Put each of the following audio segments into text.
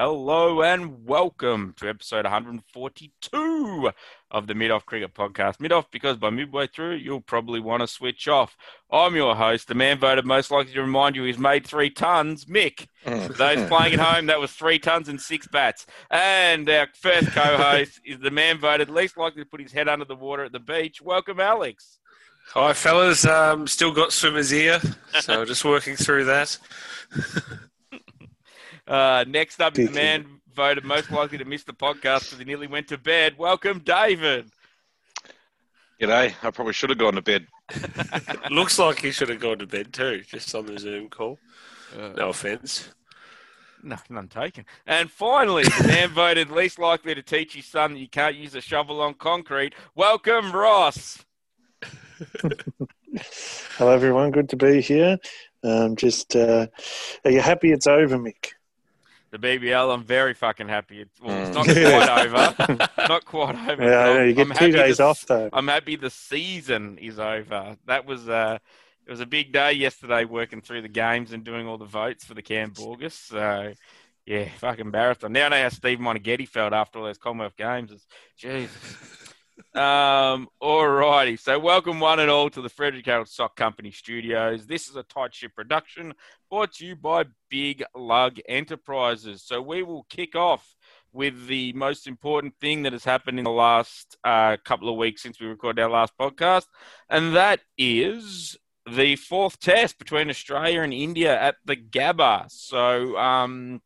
Hello and welcome to episode 142 of the Mid Off Cricket Podcast. Mid Off because by midway through, you'll probably want to switch off. I'm your host, the man voted most likely to remind you he's made three tons, Mick. For those playing at home, that was three tons and six bats. And our first co host is the man voted least likely to put his head under the water at the beach. Welcome, Alex. Hi, fellas. Um, still got swimmer's ear, so just working through that. Uh, next up is the man voted most likely to miss the podcast because he nearly went to bed. Welcome, David. G'day. I probably should have gone to bed. Looks like he should have gone to bed too, just on the Zoom call. Uh, No offence. No, none taken. And finally, the man voted least likely to teach his son that you can't use a shovel on concrete. Welcome, Ross. Hello, everyone. Good to be here. Um, just, uh, are you happy it's over, Mick? The BBL, I'm very fucking happy. It's, well, it's not Mm. quite over. Not quite over. Yeah, I but know. I'm- You get I'm two days the- off, though. I'm happy the season is over. That was uh, it was a big day yesterday working through the games and doing all the votes for the Cam Borgus. So yeah, fucking marathon. Now I know how Steve Moneghetti felt after all those Commonwealth games. It's, Jesus. Um, alrighty. So welcome one and all to the Frederick Harold Sock Company Studios. This is a tight ship production brought to you by Big Lug Enterprises. So we will kick off with the most important thing that has happened in the last uh, couple of weeks since we recorded our last podcast, and that is the fourth test between Australia and India at the Gabba. So um,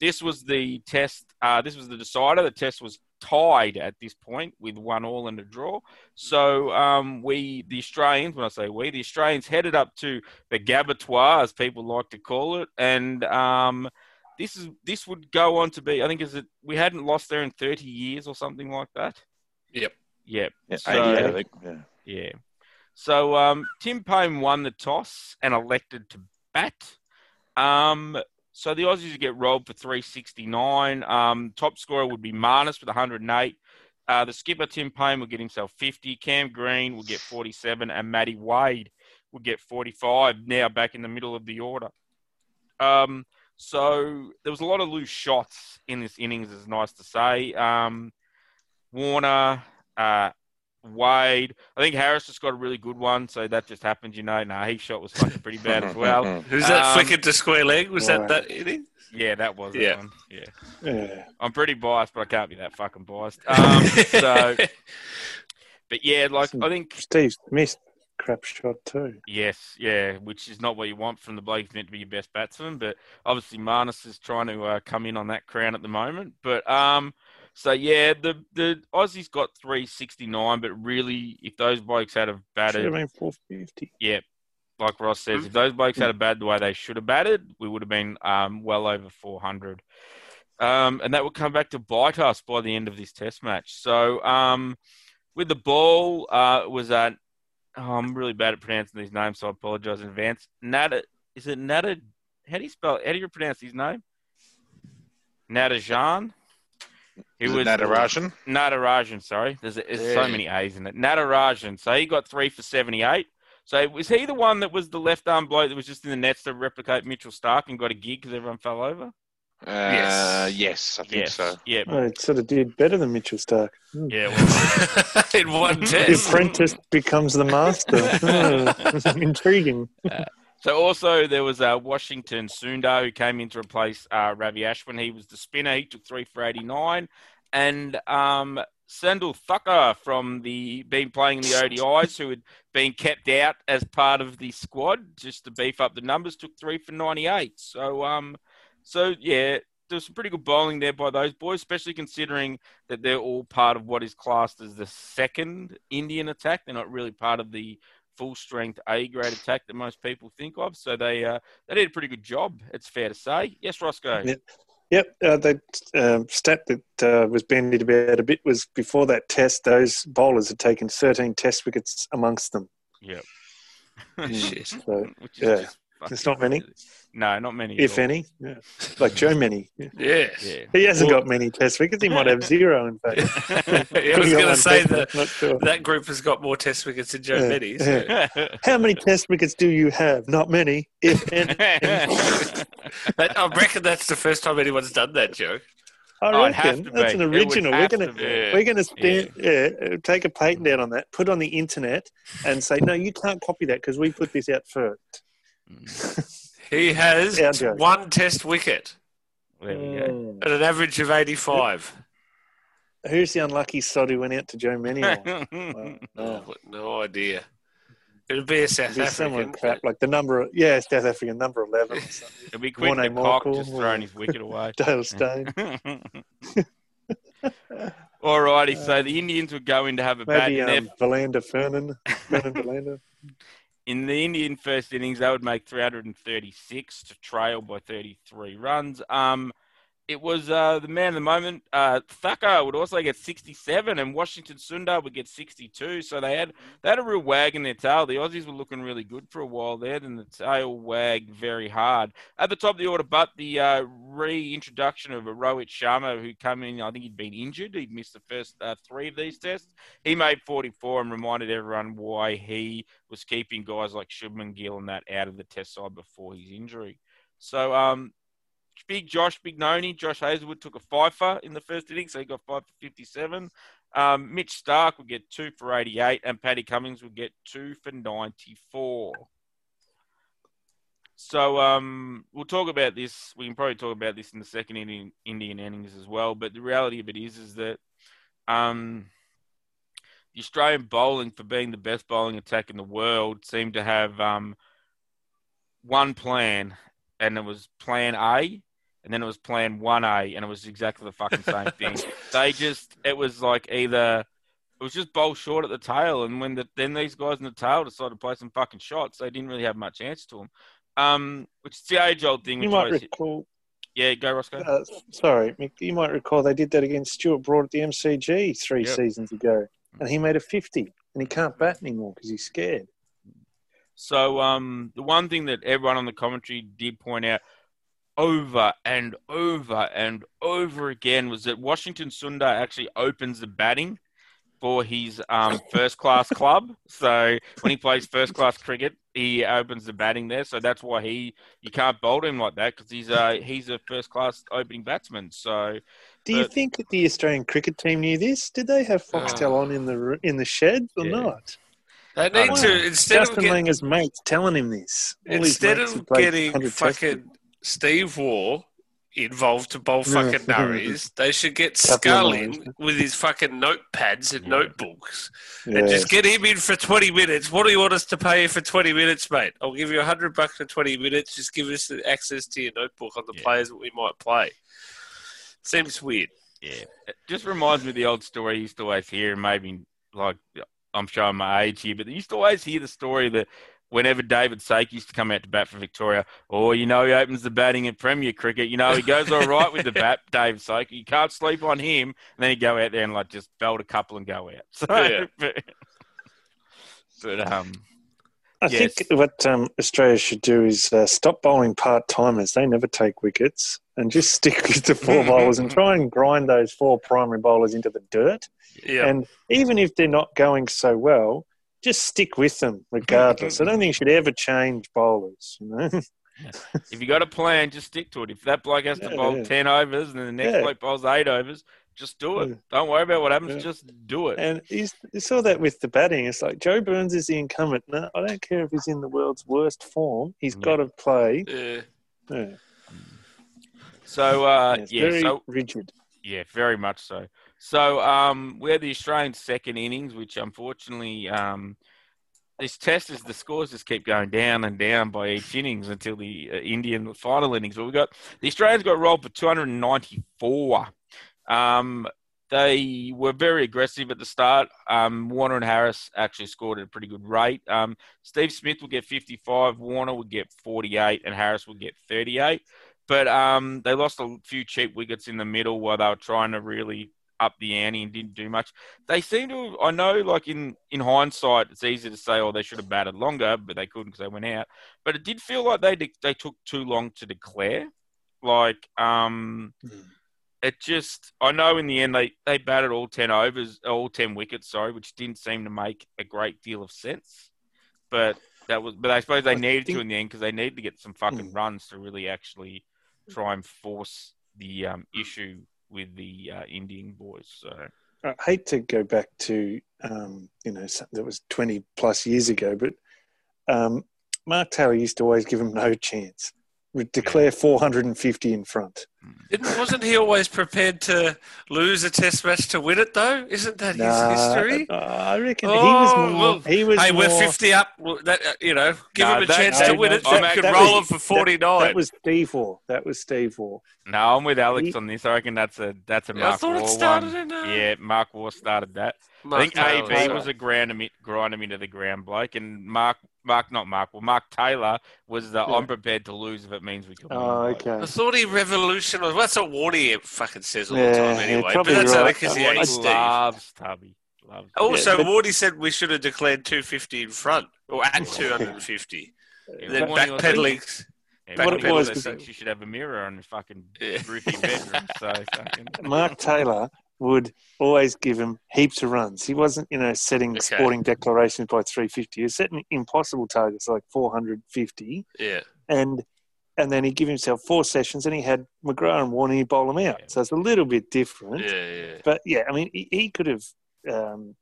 this was the test. Uh, this was the decider. The test was tied at this point with one all and a draw. So um, we, the Australians, when I say we, the Australians headed up to the Gabbatoir, as people like to call it, and um, this is this would go on to be. I think is it we hadn't lost there in thirty years or something like that. Yep. Yep. Yeah, So- think. Yeah. Yeah. So um, Tim Paine won the toss and elected to bat. Um, so the Aussies get rolled for 369. Um, top scorer would be Marnus with 108. Uh, the skipper Tim Paine would get himself 50. Cam Green would get 47, and Matty Wade would get 45. Now back in the middle of the order. Um, so there was a lot of loose shots in this innings. It's nice to say. Um, Warner, uh, Wade. I think Harris just got a really good one, so that just happened, you know. Nah, his shot was fucking pretty bad as well. Who's that Um, flickered to square leg? Was Right. that that inning? Yeah, that was Yeah. that one. Yeah, Yeah. I'm pretty biased, but I can't be that fucking biased. Um, so, but yeah, like I think Steve's missed crap shot, too. yes, yeah, which is not what you want from the bloke who's meant to be your best batsman. But obviously, Marnus is trying to uh, come in on that crown at the moment. But um, so yeah, the the Aussies got 369, but really, if those blokes had have Should batted, have been 450. Yeah, like Ross says, if those blokes had a bat the way they should have batted, we would have been um, well over 400. Um, and that would come back to bite us by the end of this test match. So um, with the ball, uh, was at, oh, I'm really bad at pronouncing these names, so I apologize in advance. Nada, is it Nada? How do you spell, how do you pronounce his name? Nadajan? He Is it Natarajan? Natarajan, sorry. There's, there's Yeah. so many A's in it. Natarajan. So he got three for 78. So was he the one that was the left arm bloke that was just in the nets to replicate Mitchell Starc and got a gig because everyone fell over? Uh, Yes. yes, I think Yes. so. Yeah. Oh, it sort of did better than Mitchell Starc. Hmm. Yeah. Well, in one The apprentice becomes the master. Hmm. Intriguing. So also there was uh, Washington Sundar who came in to replace uh, Ravi Ashwin. He was the spinner. He took three for 89. And um, Shardul Thakur from the been playing in the ODIs, who had been kept out as part of the squad just to beef up the numbers, took three for 98. So, um, so yeah, there's some pretty good bowling there by those boys, especially considering that they're all part of what is classed as the second Indian attack. They're not really part of the full strength A grade attack that most people think of. So they uh, they did a pretty good job. It's fair to say. Yes, Roscoe. Yeah. Yep, uh, the uh, stat that uh, was bandied about a bit was before that test, those bowlers had taken 13 test wickets amongst them. Yep. Shit. So, Which is Yeah. just There's not many? No, not many. if all. any. Yeah. Like Joe Mennie. Yeah. Yes. Yeah. He hasn't Well- got many test wickets. He might have zero, in fact. Yeah, I was going to say that sure. that group has got more test wickets than Joe Yeah, Mennie. So. yeah. How many test wickets do you have? Not many, if any. That, I reckon that's the first time anyone's done that joke. I Oh, reckon to that's be. an original. We're gonna to. Yeah. we're gonna stand, yeah. uh, take a patent out on that, put it on the internet, and say no, you can't copy that because we put this out first. He has Our one test wicket there we go. at an average of 85. Who's the unlucky sod who went out to Joe Mennie? Oh, Oh, what- no idea. It'd be a South There's someone African. crap like the number. Of, yeah, South African number eleven. Or something. It'll be quick. Morne Cock just throwing his wicket away. Dale Steyn. Alrighty, so the Indians would go in to have a bat Maybe in their um, Valander Fernan. Fernan Valander. In the Indian first innings, they would make 336 to trail by 33 runs. Um, it was uh, the man of the moment. Uh, Thakur would also get 67, and Washington Sundar would get 62. So they had they had a real wag in their tail. The Aussies were looking really good for a while there, then the tail wagged very hard. At the top of the order, but the uh, reintroduction of a Rohit Sharma, who came in, I think he'd been injured. He'd missed the first uh, three of these tests. He made 44 and reminded everyone why he was keeping guys like Shubman Gill and that out of the test side before his injury. So, um, big Josh Bignoni, Josh Hazlewood took a fifer in the first inning, so he got five for 57. Um, Mitch Starc would get two for 88, and Paddy Cummins would get two for 94. So um, we'll talk about this. We can probably talk about this in the second Indian, Indian innings as well. But the reality of it is, is that um, the Australian bowling, for being the best bowling attack in the world, seemed to have um, one plan, and it was Plan A, and then it was Plan One A, and it was exactly the fucking same thing. they just, it was like either it was just bowl short at the tail, and when the, then these guys in the tail decided to play some fucking shots, they didn't really have much answer to them. Um, which is the age old thing. You might always, recall. yeah, go Roscoe. Uh, sorry, Mick, you might recall they did that against Stuart Broad at the MCG three Yep. seasons ago, and he made a fifty, and he can't bat anymore because he's scared. So um, the one thing that everyone on the commentary did point out over and over and over again was that Washington Sundar actually opens the batting for his um, first class club. So when he plays first class cricket, he opens the batting there. So that's why he you can't bowl him like that because he's a he's a first class opening batsman. So Do you But- think that the Australian cricket team knew this? Did they have Foxtel on in the in the shed or Yeah. not? They need Wow. to instead Justin of get, Langer's mates telling him this. All instead of getting 100 Test fucking Steve Waugh involved to bowl Yeah. fucking nurries, they should get Couple of Skull lines. in with his fucking notepads and Yeah. notebooks Yeah. and just get him in for 20 minutes. What do you want us to pay you for 20 minutes, mate? I'll give you 100 bucks for 20 minutes. Just give us the access to your notebook on the Yeah. players that we might play. Seems weird. Yeah, it just reminds me of the old story you used to always hear, and maybe like I'm showing my age here, but you used to always hear the story that whenever David Saker used to come out to bat for Victoria, or you know, he opens the batting in Premier Cricket, you know, he goes all right with the bat, David Saker. You can't sleep on him, and then he'd go out there and like just belt a couple and go out. So, Yeah. but, but um, I Yes. think what um, Australia should do is uh, stop bowling part timers. They never take wickets, and just stick with the four bowlers and try and grind those four primary bowlers into the dirt. Yeah. And even if they're not going so well, just stick with them regardless. I don't think you should ever change bowlers. You know, if you got a plan, just stick to it. If that bloke has to Yeah, bowl yeah. 10 overs and then the next Yeah. bloke bowls eight overs, just do it. Yeah. Don't worry about what happens, Yeah. just do it. and he's, you saw that with the batting. It's like Joe Burns is the incumbent. No, I don't care if he's in the world's worst form. He's Yeah. got to play. Yeah. Yeah, So, uh, it's yeah, very so rigid. Yeah, very much so. So um, we had the Australian second innings, which unfortunately um, this test is the scores just keep going down and down by each innings until the uh, Indian final innings. But we got the Australians got rolled for 294. Um, they were very aggressive at the start. Um, Warner and Harris actually scored at a pretty good rate. Um, Steve Smith will get 55, Warner would get 48, and Harris would get 38 but um, they lost a few cheap wickets in the middle while they were trying to really up the ante and didn't do much. They seem to. I know, like in in hindsight, it's easy to say, "Oh, they should have batted longer," but they couldn't because they went out. But it did feel like they de- they took too long to declare. Like, um, Mm. it just. I know in the end they they batted all ten overs, all ten wickets. Sorry, which didn't seem to make a great deal of sense. But that was. But I suppose they I needed think- to in the end because they needed to get some fucking Mm. runs to really actually try and force the um, issue with the uh, Indian boys. So I hate to go back to um, you know something that was twenty plus years ago, but um, Mark Taylor used to always give him no chance. Would declare four hundred and fifty in front. Didn't, wasn't he always prepared to lose a test match to win it, though? Isn't that his history? I reckon he Oh, was more. well, he was Hey, we're 50 up. Well, that, uh, you know, give No, him a that- chance no, to win no, it. that- That, could roll was- him for 49. That was Steve Waugh. That was Steve Waugh. no, I'm with Alex He- on this. I reckon that's a that's a Yeah, I Mark thought it started one. in, uh, Yeah, Mark Waugh started that. Mark I think Taylor, AB so- was a ground him, grind him into the ground bloke, and Mark Mark not Mark. Well, Mark Taylor was the Yeah. I'm prepared to lose if it means we can win. Oh, bloke. okay. I thought he revolutionised. Well, that's what Warney fucking says all the time yeah, anyway. But probably that's only because he hates Steve. loves Tubby. Loves Also, Yeah, but- Wardy said we should have declared 250 in front, or at 250. Yeah, then Warney was- backpedaling. Yeah, What it was thinks you should have a mirror on your fucking Yeah. roofy bedroom. So fucking. Mark Taylor would always give him heaps of runs. He wasn't, you know, setting Okay. sporting declarations by 350. He was setting impossible targets like 450, Yeah. and and then he'd give himself four sessions, and he had McGrath and Warner bowl him out. Yeah. So it's a little bit different. Yeah, yeah. But yeah, I mean, he, he could have, um,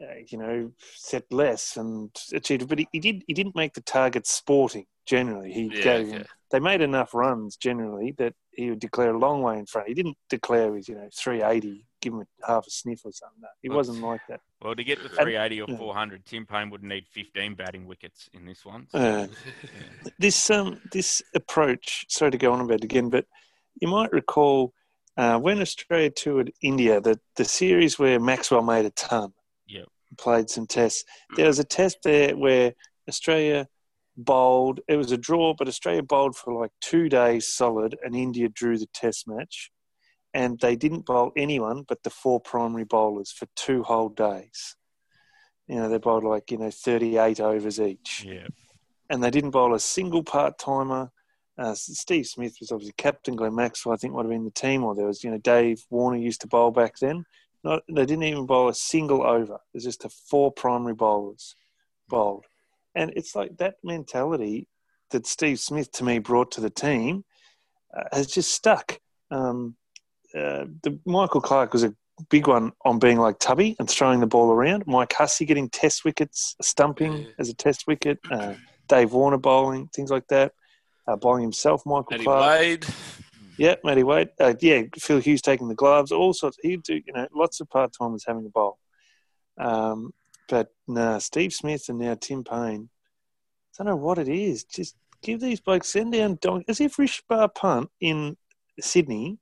uh, you know, set less and achieved, it, but he, he did. He didn't make the target sporting. Generally, he Yeah, gave him. They made enough runs generally that he would declare a long way in front. He didn't declare with you know 380, give him a, half a sniff or something. No, he Well, wasn't like that. Well, to get to And- 380 or yeah. 400, Tim Paine would need 15 batting wickets in this one. So, Uh, this um this approach. Sorry to go on about it again, but you might recall uh, when Australia toured India, the the series where Maxwell made a ton. Yep. Played some tests. There was a test there where Australia bowled. It was a draw, but Australia bowled for like two days solid, and India drew the test match. And they didn't bowl anyone but the four primary bowlers for two whole days. You know, they bowled like, you know, 38 overs each yeah. and they didn't bowl a single part timer. Uh, Steve Smith was obviously captain. Glenn Maxwell, I think, might have been the team, or there was, you know, Dave Warner used to bowl back then. Not, they didn't even bowl a single over. There's just a four primary bowlers bowled, and it's like that mentality that Steve Smith to me brought to the team uh, has just stuck. Um, uh, the Michael Clarke was a big one on being like Tubby and throwing the ball around. Mike Hussey getting test wickets, stumping Yeah. as a test wicket. Uh, Dave Warner bowling, things like that. Uh, bowling himself, Michael Eddie Clarke. Wade. Yeah, Matty Wade. Uh, yeah, Phil Hughes taking the gloves, all sorts. He'd do, you know, lots of part timers having a bowl. Um, but nah, Steve Smith and now Tim Paine. I don't know what it is. Just give these blokes send down dog as if Rishabh Pant in Sydney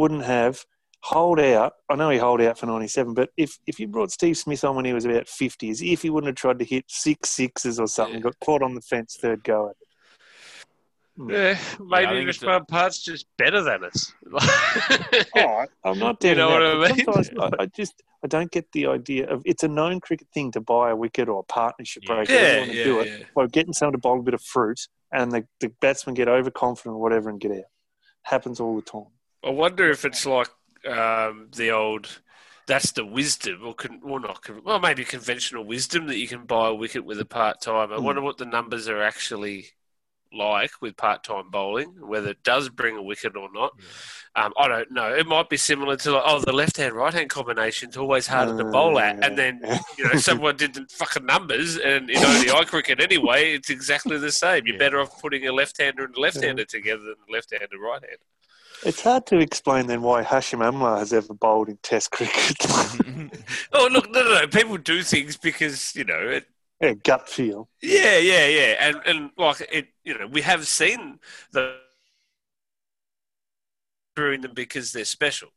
wouldn't have hold out. I know he hold out for ninety seven, but if if you brought Steve Smith on when he was about fifty, as if he wouldn't have tried to hit six sixes or something, Yeah. got caught on the fence third go at it. Hmm. Yeah, I maybe think this it's part's just better than us. Oh, I'm not You know that. what I mean? I, I just I don't get the idea of it's a known cricket thing to buy a wicket or a partnership Yeah. break. yeah, Everyone will yeah, do it yeah. by getting someone to bowl a bit of fruit, and the, the batsmen get overconfident or whatever and get out. Happens all the time. I wonder if it's like um, the old. That's the wisdom, or con- well, not well, maybe conventional wisdom that you can buy a wicket with a part time. I Hmm. wonder what the numbers are actually like with part time bowling, whether it does bring a wicket or not. Um, I don't know. It might be similar to like, oh, the left hand right hand combination combination's always harder to bowl at, and then you know someone did the fucking numbers, and you know in eye cricket anyway, it's exactly the same. You're Yeah. better off putting a left hander and a left hander together than a left hander and right hander. It's hard to explain then why Hashim Amla has ever bowled in Test cricket. Oh look, no, no, no. People do things because you know, it, yeah, gut feel. yeah, yeah, yeah, and and like it, you know, we have seen the doing them because they're special.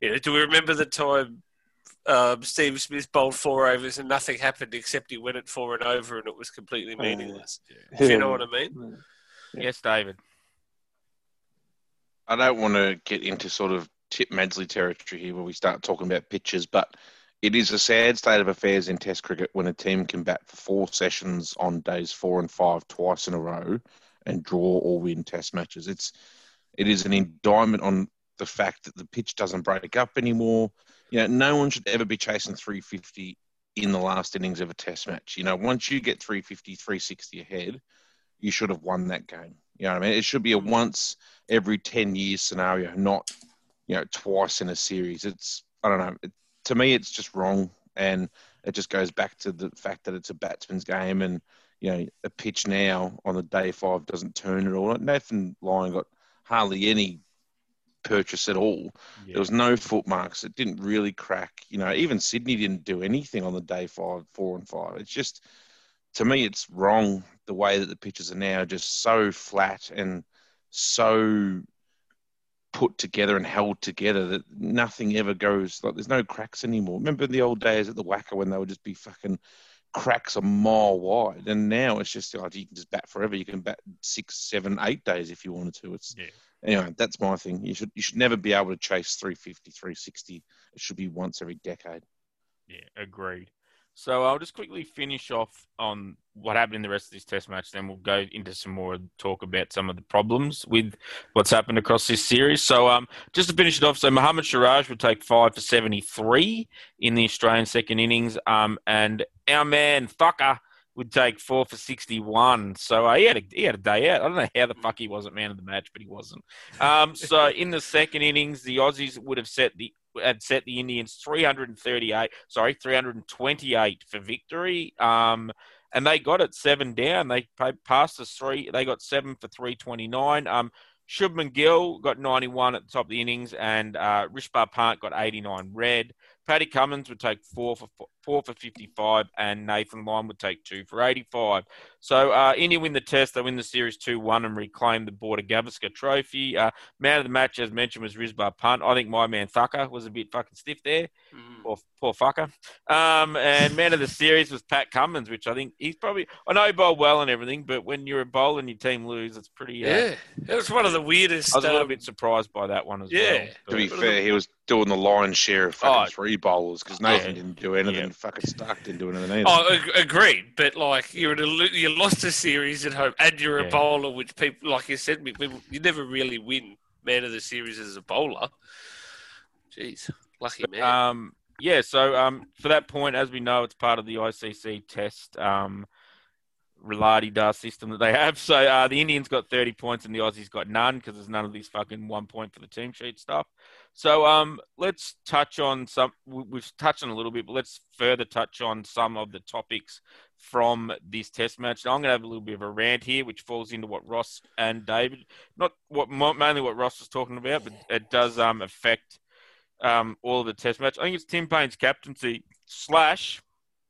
You know, do we remember the time um, Steve Smith bowled four overs and nothing happened except he went at four and over and it was completely yeah. meaningless? If you know what I mean? yes, David. I don't want to get into sort of tip Madsley territory here where we start talking about pitches, but it is a sad state of affairs in Test cricket when a team can bat for four sessions on days four and five twice in a row and draw or win Test matches. It's it is an indictment on the fact that the pitch doesn't break up anymore. You know, no one should ever be chasing 350 in the last innings of a Test match. You know, once you get 350, 360 ahead, you should have won that game. You know what I mean? It should be a once every 10 years scenario, not, you know, twice in a series. It's, I don't know. It, to me, it's just wrong. And it just goes back to the fact that it's a batsman's game and, you know, a pitch now on the day five doesn't turn at all. Nathan Lyon got hardly any purchase at all. Yeah. There was no footmarks. It didn't really crack. You know, even Sydney didn't do anything on the day five, four and five. It's just, to me, it's wrong the way that the pitches are now, just so flat and so put together and held together that nothing ever goes like there's no cracks anymore. Remember the old days at the WACA when they would just be fucking cracks a mile wide, and now it's just like you can just bat forever. You can bat six, seven, eight days if you wanted to. It's Yeah. anyway. That's my thing. You should you should never be able to chase 350, 360. It should be once every decade. Yeah, agreed. So I'll just quickly finish off on what happened in the rest of this test match, then we'll go into some more talk about some of the problems with what's happened across this series. So um, just to finish it off, so Mohammad Siraj would take five for 73 in the Australian second innings, um, and our man Fucker would take four for 61. So uh, he, had a, he had a day out. I don't know how the fuck he wasn't man of the match, but he wasn't. Um, so in the second innings, the Aussies would have set the had set the Indians 338, sorry, 328 for victory. Um, and they got it seven down. They passed the three. They got seven for 329. Um, Shubman Gill got 91 at the top of the innings, and uh, Rishabh Pant got 89 red. Paddy Cummins would take four for four for 55, and Nathan Lyon would take two for 85. So uh, India win the test. They win the series 2 1 and reclaim the Border Gavaskar trophy. Uh, man of the match, as mentioned, was Rishabh Pant. I think my man Thakur was a bit fucking stiff there. Mm. Poor, poor fucker. Um, and man of the series was Pat Cummins, which I think he's probably. I know he bowled well and everything, but when you're a bowler and your team lose, it's pretty. Uh, Yeah, it was one of the weirdest. I was a little um, bit surprised by that one as Yeah. well. To be But- fair, he was doing the lion's share of fucking Oh. three bowlers because Nathan Yeah. didn't do anything. Yeah. Fucking Starc didn't do anything either. Oh, ag- agreed. But like you're a, you lost a series at home, and you're a bowler, which people, like you said, people, you never really win man of the series as a bowler. Jeez, lucky man. Um, yeah, so um, for that point, as we know, it's part of the ICC test um, Relati da system that they have. So uh, the Indians got 30 points and the Aussies got none because there's none of this fucking one point for the team sheet stuff. So um, let's touch on some. we- We've touched on a little bit, but let's further touch on some of the topics from this test match. Now, I'm going to have a little bit of a rant here, which falls into what Ross and David, not what mainly what Ross was talking about, but it does um, affect um, all of the test match. I think it's Tim Paine's captaincy slash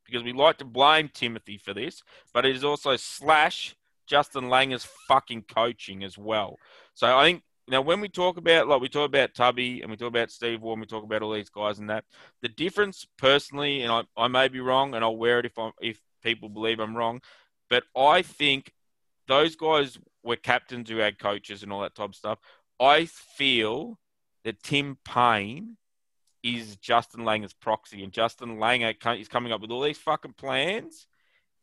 because we like to blame Timothy for this, but it is also slash Justin Langer's fucking coaching as well. So I think now when we talk about like we talk about Tubby and we talk about Steve and we talk about all these guys and that, the difference personally, and I, I may be wrong, and I'll wear it if I if people believe I'm wrong, but I think those guys were captains who had coaches and all that type of stuff. I feel that Tim Paine is Justin Langer's proxy, and Justin Langer is coming up with all these fucking plans,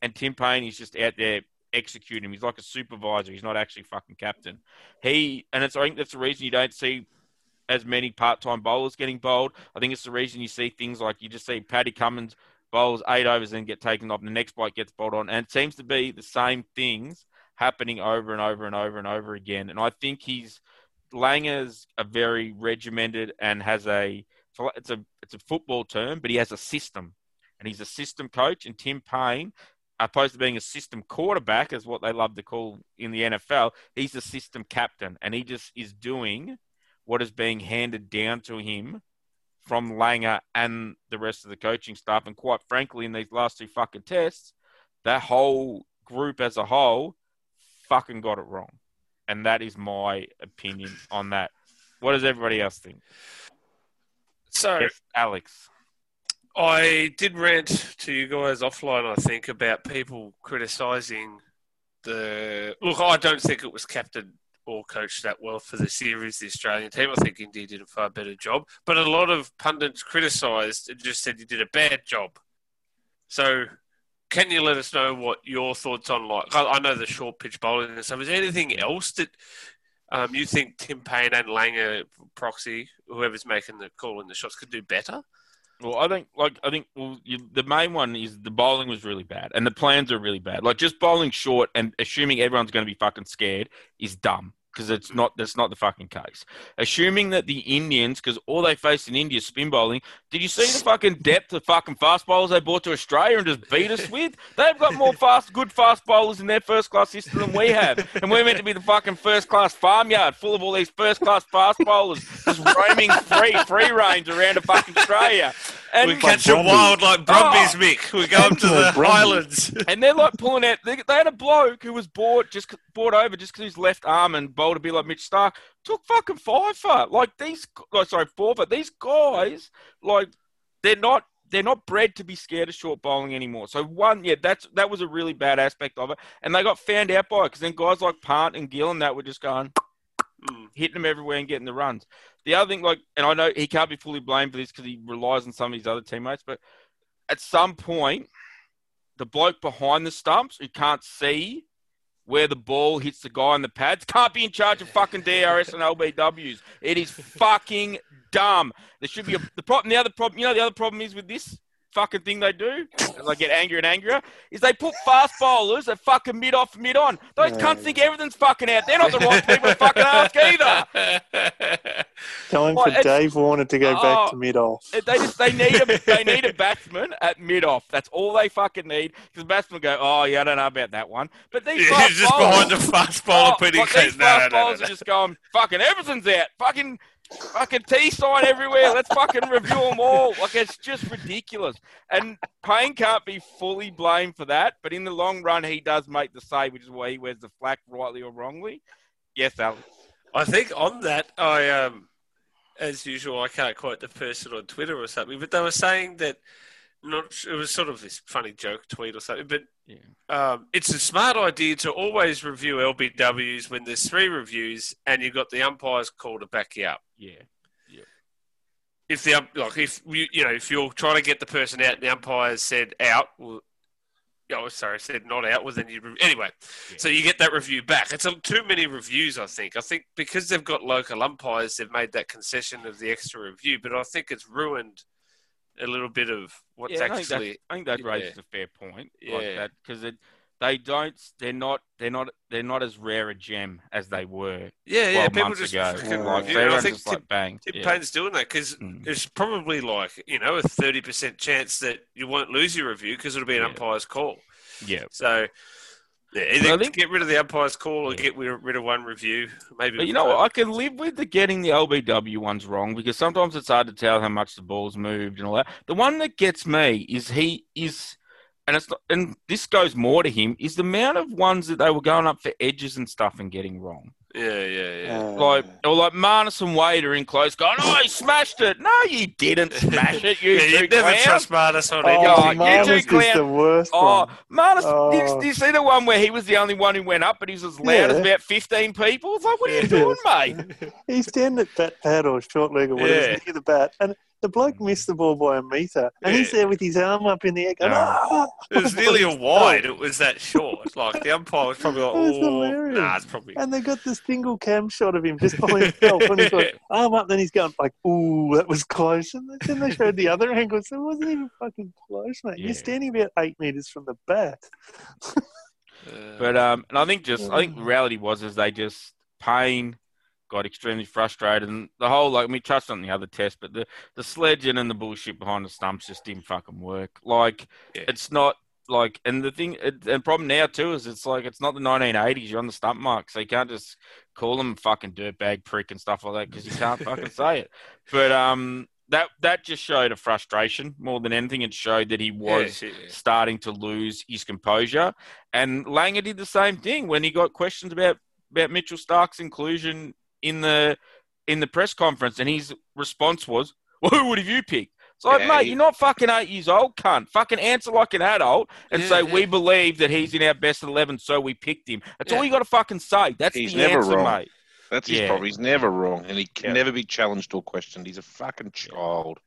and Tim Paine is just out there executing. him. He's like a supervisor. He's not actually fucking captain. He and it's I think that's the reason you don't see as many part-time bowlers getting bowled. I think it's the reason you see things like you just see Paddy Cummins bowls eight overs and get taken off, and the next bite gets bowled on, and it seems to be the same things happening over and over and over and over again. And I think he's Langer's a very regimented and has a it's a it's a football term, but he has a system, and he's a system coach. And Tim Paine, opposed to being a system quarterback, is what they love to call in the NFL. He's a system captain, and he just is doing what is being handed down to him from Langer and the rest of the coaching staff. And quite frankly, in these last two fucking tests, that whole group as a whole fucking got it wrong. And that is my opinion on that. What does everybody else think? so Yes, Alex. I did rant to you guys offline, I think, about people criticising the. Look, I don't think it was captain or coached that well for the series, the Australian team. I think India did a far better job. But a lot of pundits criticised and just said he did a bad job. So, can you let us know what your thoughts on like? I I know the short pitch bowling and stuff. Is there anything else that um, you think Tim Paine and Langer, proxy, whoever's making the call in the shots, could do better? Well, I think like I think well, you, the main one is the bowling was really bad, and the plans are really bad. Like just bowling short and assuming everyone's going to be fucking scared is dumb because it's not. That's not the fucking case. Assuming that the Indians, because all they face in India is spin bowling. Did you see the fucking depth of fucking fast bowlers they brought to Australia and just beat us with? They've got more fast, good fast bowlers in their first class system than we have, and we're meant to be the fucking first class farmyard full of all these first class fast bowlers just roaming free, free range around a fucking Australia. And we catch them wild like Brumbies, Mick. We go up to the Brumbies. Highlands. and they're like pulling out. They, they had a bloke who was bought just bought over just because his left arm and bowled a bit like Mitch Starc. Took fucking five for like these. Oh, sorry, four for these guys. Like they're not. They're not bred to be scared of short bowling anymore. So one, yeah, that's that was a really bad aspect of it, and they got found out by it because then guys like Pant and Gill and that were just going. Hitting them everywhere and getting the runs. The other thing, like, and I know he can't be fully blamed for this because he relies on some of his other teammates, but at some point, the bloke behind the stumps who can't see where the ball hits the guy on the pads can't be in charge of fucking DRS and LBWs. It is fucking dumb. There should be a, the problem. The other problem, you know, the other problem is with this fucking thing they do, as I get angrier and angrier, is they put fast bowlers at fucking mid off, mid on. Those Yeah. cunts think everything's fucking out. They're not the right people to fucking ask either. Time Well, for it's- Dave Warner to go Oh, back to mid off. They just they need a they need a batsman at mid off. That's all they fucking need. Because the batsman go, oh yeah, I don't know about that one. But these He's fast just bowlers, behind the fast bowler, oh, putting like, these no, no, fast no, no, bowlers no. are just going, fucking everything's out. Fucking fucking T sign everywhere. Let's fucking review them all. Like it's just ridiculous. And Paine can't be fully blamed for that. But in the long run, he does make the save, which is why he wears the flack, rightly or wrongly. Yes, Alex. I think on that, I um, as usual, I can't quote the person on Twitter or something, but they were saying that not it was sort of this funny joke tweet or something, but Yeah. um, it's a smart idea to always review LBWs when there's three reviews and you've got the umpire's call to back you up. Yeah. Yeah. If the ump- like if you you know if you're trying to get the person out and the umpire said out, well, oh sorry, said not out, well then you anyway. So you get that review back. It's a, too many reviews, I think. I think because they've got local umpires, they've made that concession of the extra review, but I think it's ruined a little bit of what's Yeah, I think actually. I think that yeah. raises a fair point. Like Yeah. that because they don't. They're not. They're not. They're not as rare a gem as they were Yeah, yeah. People just ago. freaking Like, review. so I think just Tim, like bang. Tim yeah. Paine's doing that because Mm. there's probably like you know a thirty percent chance that you won't lose your review because it'll be an Yeah. umpire's call. yeah. So. Yeah, But either think- get rid of the umpire's call or Yeah. get rid rid of one review. Maybe. But you know what? I can live with the getting the LBW ones wrong because sometimes it's hard to tell how much the ball's moved and all that. The one that gets me is he is, and it's not, and this goes more to him is the amount of ones that they were going up for edges and stuff and getting wrong. Yeah, yeah, yeah. Uh, Like or like Marnus and Wade are in close, going, "Oh, he smashed it." No, you didn't smash it. You yeah, two you never clowns. trust Marnus on oh, anything. you Marnus two is clown- the worst Oh, one. Marnus, did, you, Oh. did you see the one where he was the only one who went up, but he was as loud as about 15 people? It's like, what are you Yeah. doing, mate? He's standing at bat pad or short leg or whatever, Yeah. near the bat, and the bloke missed the ball by a metre, and he's there with his arm up in the air going, Yeah. "Ah!" It was nearly a wide. It was that short. Like the umpire was probably like, was oh, nah, it's probably. And they got this single cam shot of him just by himself, and he's like, arm up, then he's going like, "Ooh, that was close." And then they showed the other angle, so it wasn't even fucking close, mate. Yeah. You're standing about eight meters from the bat. Uh, But um, and I think just I think the reality was is they just Paine got extremely frustrated, and the whole like we touched on the other test, but the the sledging and the bullshit behind the stumps just didn't fucking work. Like Yeah. it's not like, and the thing, it, and problem now too is it's like it's not the 1980s. You're on the stump mark, so you can't just call them fucking dirtbag prick and stuff like that because you can't fucking say it. But um, that that just showed a frustration more than anything. It showed that he was yeah, yeah. starting to lose his composure. And Langer did the same thing when he got questions about about Mitchell Starc's inclusion in the in the press conference, and his response was, "Well, who would have you picked?" It's like, Yeah, mate, he- you're not fucking eight years old, cunt. Fucking answer like an adult and Yeah, say yeah. we believe that he's in our best eleven, so we picked him. That's Yeah. all you got to fucking say. That's He's the never answer, wrong. mate. That's his Yeah. problem. He's never wrong, and he can Yeah. never be challenged or questioned. He's a fucking child.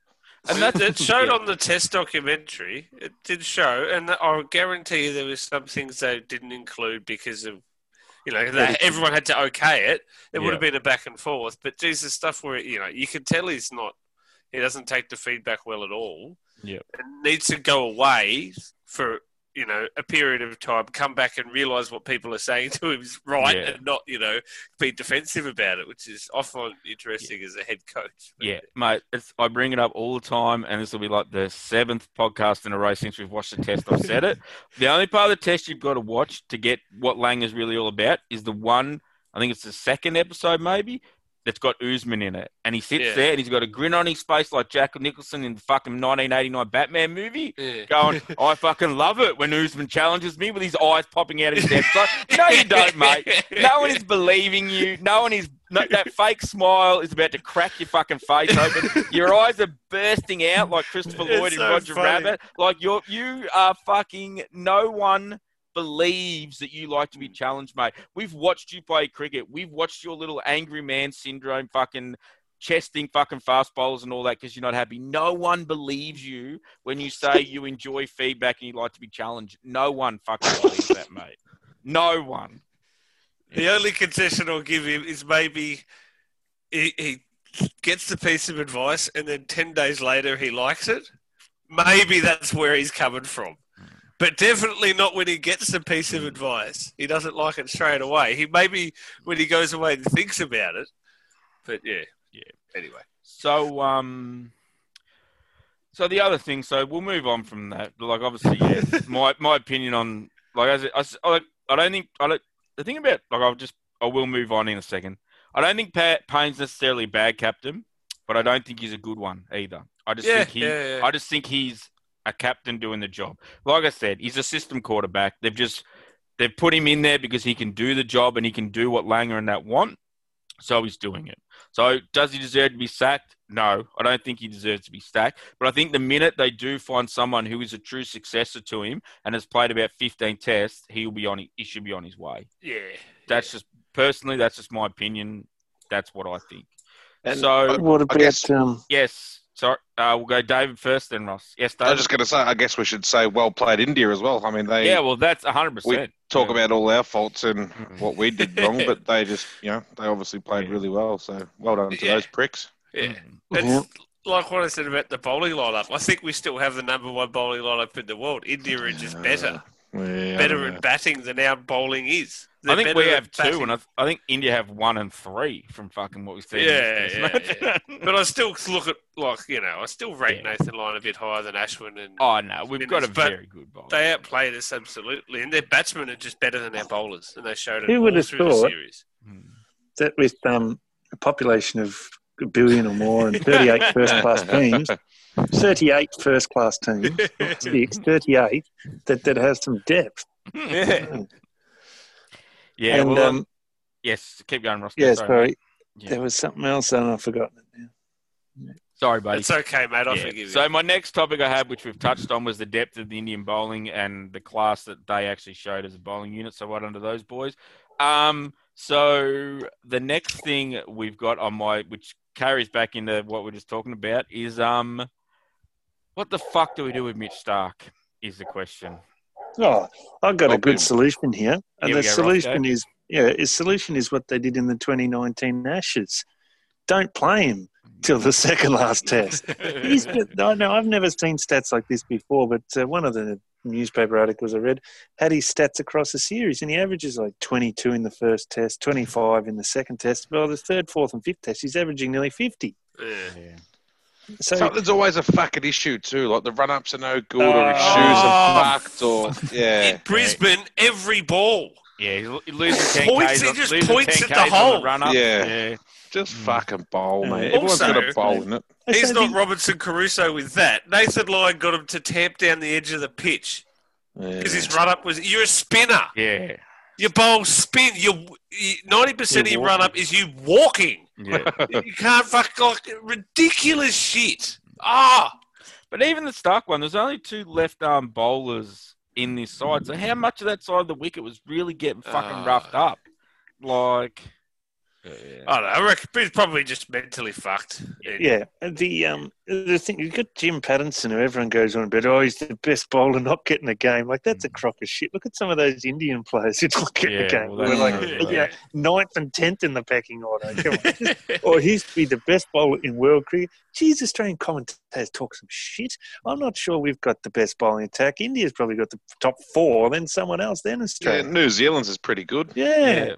And And that that's- it showed yeah. on the test documentary. It did show, and I guarantee you there was some things they didn't include because of, you know, that everyone had to okay it. There would have been a back and forth, but Jesus, stuff where you know you can tell he's not, he doesn't take the feedback well at all. Yeah, and needs to go away for you know a period of time, come back and realise what people are saying to him is right, Yeah. and not you know be defensive about it, which is I find interesting as a head coach. Yeah, mate. It's, I bring it up all the time, and this will be like the seventh podcast in a row since we've watched the test. I've said it. The only part of the test you've got to watch to get what Lang is really all about is the one. I think it's the second episode, maybe. That's got Usman in it, and he sits Yeah. there and he's got a grin on his face like Jack Nicholson in the fucking 1989 Batman movie. Yeah. Going, I fucking love it when Usman challenges me with his eyes popping out of his head. It's like, no, you don't, mate. No one is believing you. No one is. No, that fake smile is about to crack your fucking face open. Your eyes are bursting out like Christopher It's Lloyd in so Roger funny. Rabbit. Like you're, you are fucking. No one believes that you like to be challenged, mate. We've watched you play cricket. We've watched your little angry man syndrome, fucking chesting fucking fast bowlers and all that because you're not happy. No one believes you when you say you enjoy feedback and you like to be challenged. No one fucking believes that, mate. No one. The only concession I'll give him is maybe he, he gets the piece of advice and then 10 days later he likes it. Maybe that's where he's coming from. But definitely not when he gets the piece of advice. He doesn't like it straight away. He maybe when he goes away and thinks about it. But yeah. Yeah. Anyway. So, um, so the other thing, so we'll move on from that. Like, obviously, yeah, my my opinion on like as I, I, I don't think I don't the thing about like I'll just I will move on in a second. I don't think Pat Paine's necessarily a bad captain, but I don't think he's a good one either. I just Yeah, think he, yeah. I just think he's a captain doing the job. Like I said, he's a system quarterback. They've just they've put him in there because he can do the job and he can do what Langer and that want. So he's doing it. So does he deserve to be sacked? No, I don't think he deserves to be sacked. But I think the minute they do find someone who is a true successor to him and has played about 15 tests, he'll be on. He should be on his way. Yeah. That's just personally, that's just my opinion. That's what I think. And so What about guess- um, yes, sorry, uh, we'll go David first, then Ross. Yes, I David. was just going to say, I guess we should say well played India as well. I mean, they yeah, well, that's 100. we percent talk yeah. about all our faults and what we did wrong, but they just, you know, they obviously played Yeah. really well. So well done to Yeah. those pricks. Yeah. Yeah. It's like what I said about the bowling lineup. I think we still have the number one bowling lineup in the world. India are just better. Yeah, better at batting than our bowling is. I They're think we have two, batting. and I, I think India have one and three from fucking what we've seen. Yeah, in yeah. But I still look at like you know I still rate Yeah. Nathan Lyon a bit higher than Ashwin, and oh no, we've got a very good bowler. they outplayed us absolutely. And their batsmen are just better than our bowlers, and they showed it Who would all have through the series. Hmm. that with um, a population of a billion or more and 38 first class teams, 38 first class teams, not six, 38, that, that has some depth. Yeah. Yeah, and well, um, yes, keep going, Ross. yeah, sorry, sorry. Yeah. there was something else and I've forgotten it now. Sorry, buddy. It's okay, mate. I Yeah. forgive you. So my next topic I had, which we've touched on, was the depth of the Indian bowling and the class that they actually showed as a bowling unit. So right under those boys. Um, so the next thing we've got on my, which carries back into what we're just talking about, is um, what the fuck do we do with Mitch Starc? Is the question. Oh, I've got Oh, a good solution here. And Here the go, solution Ross, is, yeah, his solution is what they did in the 2019 Ashes. Don't play him till the second last test. He's been, I know I've never seen stats like this before, but uh, one of the newspaper articles I read had his stats across the series, and he averages like 22 in the first test, 25 in the second test. Well, the third, fourth, and fifth test, he's averaging nearly 50. Yeah. Yeah. So, there's always a fucking issue too. Like the run ups are no good, or his Oh. shoes are fucked, or yeah. In Brisbane, every ball. Yeah, he loses 10 Points, Ks he just points 10 at the Ks on hole. run up. Yeah. yeah. Just Mm. fucking bowl, mate. Everyone's also- got a bowl in it. He's so not the- Robinson Crusoe with that. Nathan Lyon got him to tamp down the edge of the pitch because his run up was. You're a spinner. Yeah. Your bowl spin. You ninety percent of your run up is you walking. Yeah. You can't fuck like ridiculous shit. Ah, But even the Starc one, there's only two left arm bowlers in this side. So how much of that side of the wicket was really getting fucking Ah. roughed up? Like, I don't know. I reckon he's probably just mentally fucked. Yeah, and the um the thing you've got Jim Pattinson, who everyone goes on about. Oh, he's the best bowler, not getting a game. Like that's a crock of shit. Look at some of those Indian players who not getting Yeah, a game. well, We're like true, yeah, yeah. ninth and tenth in the pecking order. Come on. Just- or he's to be the best bowler in world cricket. Geez, Australian commentators talk some shit. I'm not sure we've got the best bowling attack. India's probably got the top four, then someone else, then Yeah, Australia. New Zealand's is pretty good. Yeah. Yeah.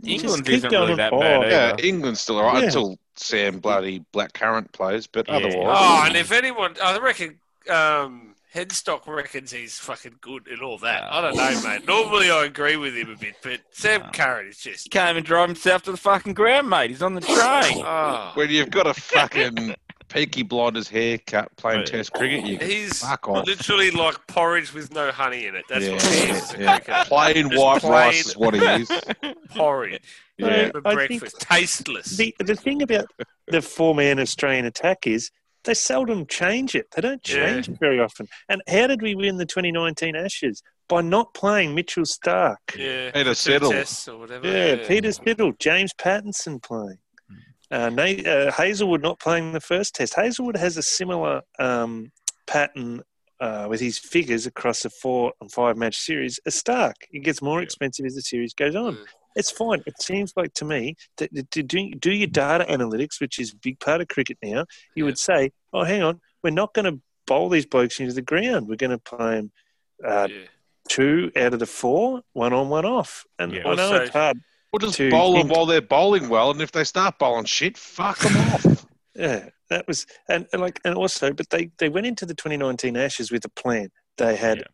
You just England isn't really that fire. bad Yeah, either. England's still all right Yeah. until Sam bloody Blackcurrant plays, but Yeah. otherwise, Oh, and if anyone, I reckon um, Headstock reckons he's fucking good and all that. I don't know, mate. Normally I agree with him a bit, but Sam No. Curran is just. He can't even drive himself to the fucking ground, mate. He's on the train. Oh, when you've got a fucking Peaky Blinders haircut playing Right. Test cricket, you he's fuck off. literally like porridge with no honey in it. That's yeah, what he is. yeah. cricketer. Plain Just white plain- rice is what he is. Porridge Yeah. for I think- breakfast, tasteless. The the thing about the four man Australian attack is they seldom change it. They don't Yeah. change it very often. And how did we win the 2019 Ashes? By not playing Mitchell Starc. yeah, Peter for two Siddle. or whatever. Yeah, Peter Siddle, James Pattinson playing. Uh, uh, Hazlewood not playing the first test. Hazlewood has a similar um, pattern uh, with his figures across the four and five match series as Starc. It gets more expensive as the series goes on. Mm. It's fine. It seems like to me that to do, do your data analytics, which is a big part of cricket now, you Yeah. would say, oh, hang on, we're not going to bowl these blokes into the ground. We're going to play them uh, Yeah. two out of the four, one on, one off. And Yeah. I know Also- it's hard. We'll just To bowl them while they're bowling well, and if they start bowling shit, fuck them off. Yeah, that was and, and like and also, but they they went into the 2019 Ashes with a plan. They had,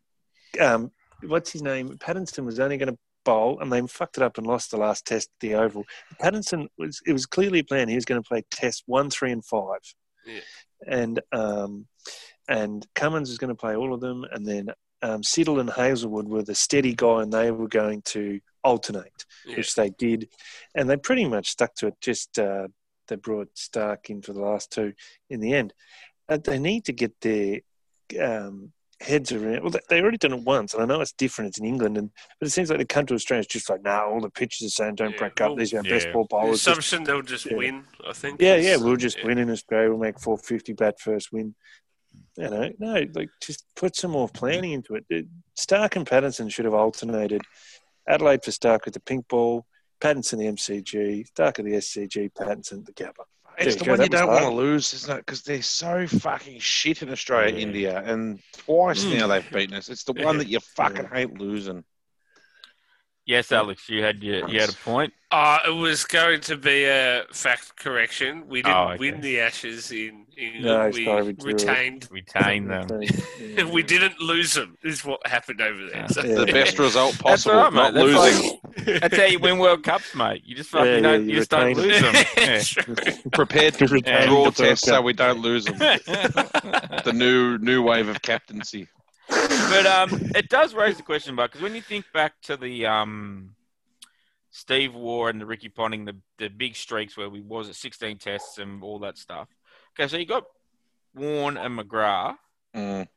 um, what's his name? Pattinson was only going to bowl, and they fucked it up and lost the last test, at the Oval. Pattinson was it was clearly a plan. He was going to play Test one, three, and five, Yeah. and um, and Cummins was going to play all of them, and then um, Siddle and Hazlewood were the steady guy, and they were going to alternate Yeah. which they did, and they pretty much stuck to it. Just uh, they brought Starc in for the last two in the end. Uh, they need to get their um, heads around. Well, they- they already done it once, and I know it's different. It's in England, and but it seems like the country of Australia is just like, no, all the pitches are saying don't Yeah, break up. well, These are our yeah. best ball The bowlers. Just- assumption they'll just yeah. win, I think. yeah, yeah, we'll just yeah. win in Australia. We'll make 450 bat first win. You know, no, like just put some more planning into it. It- Starc and Pattinson should have alternated. Adelaide for Starc with the pink ball, Pattinson the MCG, Starc at the SCG, Pattinson the Gabba. It's There the you go, one you that was don't want to lose, isn't it? Because they're so fucking shit in Australia, Yeah. India, and twice Mm. now they've beaten us. It's the one that you fucking hate losing. Yes, Alex, you had your, you had a point. Uh, it was going to be a fact correction. We didn't Oh, okay. win the Ashes in England. No, we sorry, we drew it. retained. Retain them. Yeah. we didn't lose them. Is what happened over there. Yeah. So- The best result That's possible, all right, not. That's losing. like- That's how you win World Cups, mate. You just fucking Yeah, yeah, don't, you you just don't lose them. Yeah. Prepared to Retain draw the tests so we don't lose them. the new new wave of captaincy. But um, it does raise the question, but because when you think back to the um, Steve Waugh and the Ricky Ponting, the the big streaks where we was at 16 tests and all that stuff. Okay, so you got Warne and McGrath Mm.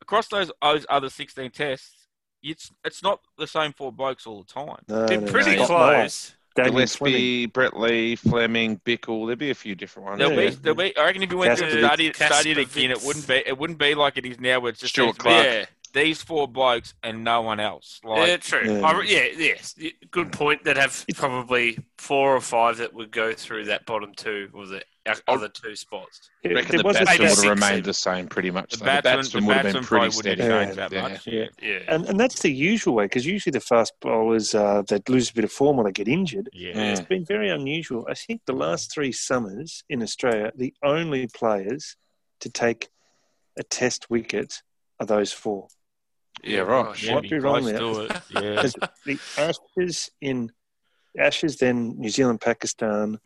across those those other 16 tests. It's it's not the same four blokes all the time. No, They're no, pretty no. close. Damien Fleming. Gillespie, Brett Lee, Fleming, Bichel. There'd be a few different ones. There'll Yeah. be, there'll be. I reckon if you went through and Kasper- studied, studied it again, it wouldn't be. It wouldn't be like it is now, where it's just Stuart Clark. Yeah, these four blokes and no one else. Like, yeah, true. Yeah. I yeah, yes. Good point. That have probably four or five that would go through that bottom two or the other two spots. I reckon There the was batsmen would six have remained the same pretty much. the though. batsman, would have been pretty steady. wouldn't that Yeah. much. Yeah. Yeah, And, and that's the usual way because usually the fast bowlers uh, that lose a bit of form or they get injured. Yeah. It's been very unusual. I think the last three summers in Australia, the only players to take a test wicket are those four. Yeah, right. Yeah, Might be be wrong there. to it. Yeah. The Ashes in Ashes, then New Zealand, Pakistan,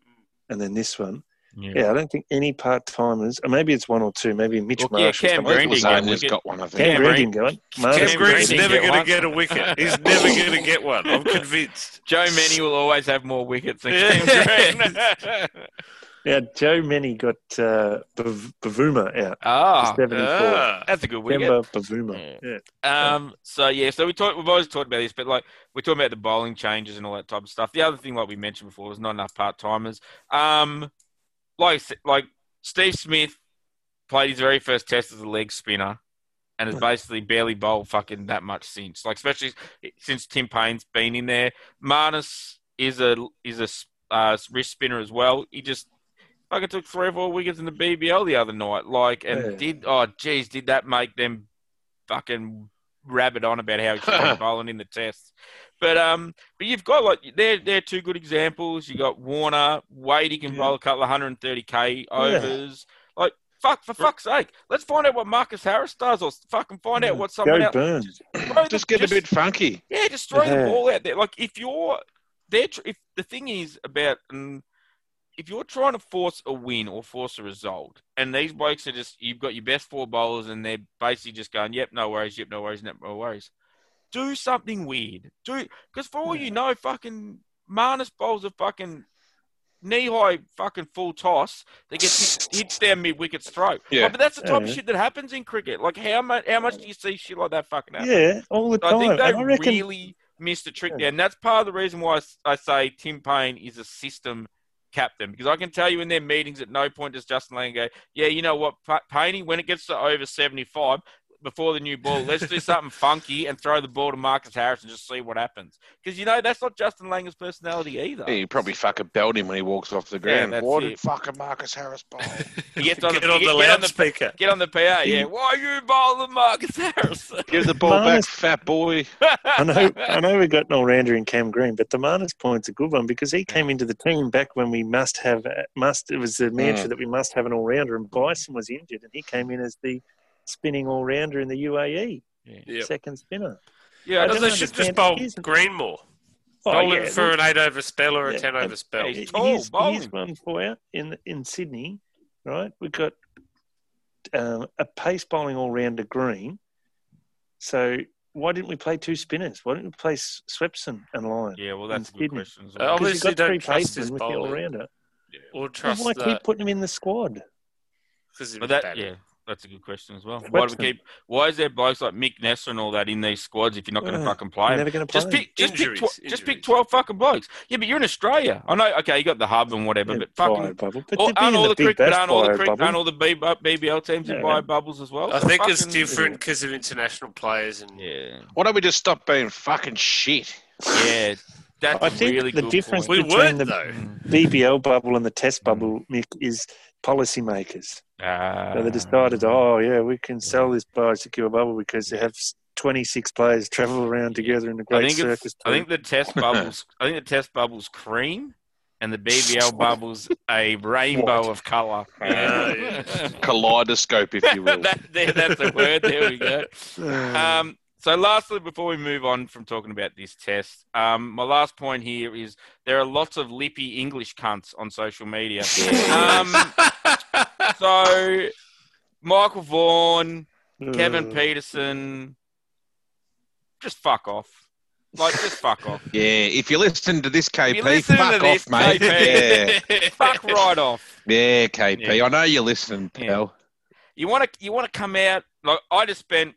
and then this one. yeah. Yeah, I don't think any part timers, or maybe it's one or two, maybe Mitch Look, yeah, Marsh. or Cam something. Green didn't get Zane a has got one, I think. Cam Cam Green Green- didn't go it. Cam Green's never going to get a wicket. He's never going to get one. I'm convinced. Joe Mennie will always have more wickets than Yeah. Cam Green. Now, Joe Mennie got uh, Bav- Bavuma out. Ah, 74. Ah. that's a good wicket. Remember Bavuma? Yeah. Um, so yeah, so we talked. We've always talked about this, but like we're talking about the bowling changes and all that type of stuff. The other thing, like we mentioned before, was not enough part timers. Um, like like Steve Smith played his very first test as a leg spinner, and has basically barely bowled fucking that much since. Like especially since Tim Paine's been in there. Marnus is a is a uh, wrist spinner as well. He just fucking took three or four wickets in the BBL the other night. Like and Yeah. did oh geez, did that make them fucking rabbit on about how he should bowling in the tests. But um, but you've got like they're they're two good examples. You got Warner, Wade. He can Yeah. bowl a couple of 130k overs. Like fuck for fuck's sake, let's find out what Marcus Harris does, or fucking find out what someone Go else. Burns. Throw the- Just get a bit funky. yeah, just throw the ball out there. Like if you're there, if the thing is about um, if you're trying to force a win or force a result, and these blokes are just you've got your best four bowlers, and they're basically just going, "Yep, no worries, yep, no worries, no worries." Do something weird. Do because for all you know, fucking Marnus bowls a fucking knee high fucking full toss that gets hit, hits down mid wicket's throat. Yeah. Like, but that's the type of shit that happens in cricket. Like how much how much do you see shit like that fucking happen? Yeah, all the I time. I think they and I reckon really missed a trick there, and that's part of the reason why I say Tim Paine is a system captain because I can tell you in their meetings at no point does Justin Lang go, yeah, you know what, Paine, when it gets to over seventy five. Before the new ball, let's do something funky and throw the ball to Marcus Harris and just see what happens. Because you know that's not Justin Langer's personality either. Yeah, you probably fucking belt him when he walks off the ground. that's Why it. did fucking Marcus Harris bowl? He gets on the, Get on he the get- get on the loudspeaker. get on the PA. Yeah, why are you bowling Marcus Harris? Give the ball back, fat boy. I know, I know we got an all-rounder in Cam Green, but the Marnus point's a good one because he came into the team back when we must have must. It was the mantra Mm. that we must have an all-rounder, and Bison was injured, and he came in as the spinning all-rounder in the UAE, Yep. second spinner. yeah, I I don't they should understand. just bowl He Green more. Oh, Bowl yeah, for an eight over spell or a ten over spell. He's tall, here's, bowling. here's one for you in in Sydney, right? We've got um, a pace bowling all-rounder Green. So why didn't we play two spinners? Why didn't we play Swepson and Lyon? Yeah, well, that's a good Sydney. question as well. Because Obviously you've got three don't trust pacemen his with the bowling. all-rounder. Or Well, trust why the keep putting him in the squad? because But that, yeah, that's a good question as well. Why do we keep? Why is there blokes like Mick Neser and all that in these squads if you're not going to Yeah, fucking play We're 'em? never going to play. Just pick, just pick, Injuries, tw- just pick twelve fucking blokes. Yeah, but you're in Australia. I know. Okay, you got the hub and whatever, Yeah, but bio fucking. bubble. But Or, aren't all the the big cricket, aren't all the bio cricket, bubble. aren't all the BBL teams in Yeah. bio bubbles as well? I So think it's different because of international players and Yeah, Why don't we just stop being fucking shit? yeah, that's I a think really the good difference point. we between weren't the- though. BBL bubble and the test bubble, mm. Mick, is policymakers. Ah. So they decided, oh yeah, we can sell this biosecure bubble because they have 26 players travel around together in a I great think circus. I think the test bubbles. I think the test bubbles cream, and the BBL bubbles a rainbow of colour. Yeah. Kaleidoscope, if you will. that, there, that's the word. There we go. Um, so, lastly, before we move on from talking about this test, um, my last point here is there are lots of lippy English cunts on social media. Um, so, Michael Vaughan, Kevin Uh, Pietersen, just fuck off. Like, just fuck off. yeah, if you listen to this, KP, fuck to this, off, mate. KP. Yeah, fuck right off. yeah, KP. Yeah. I know you're listening, pal. You want to you want to come out like I just spent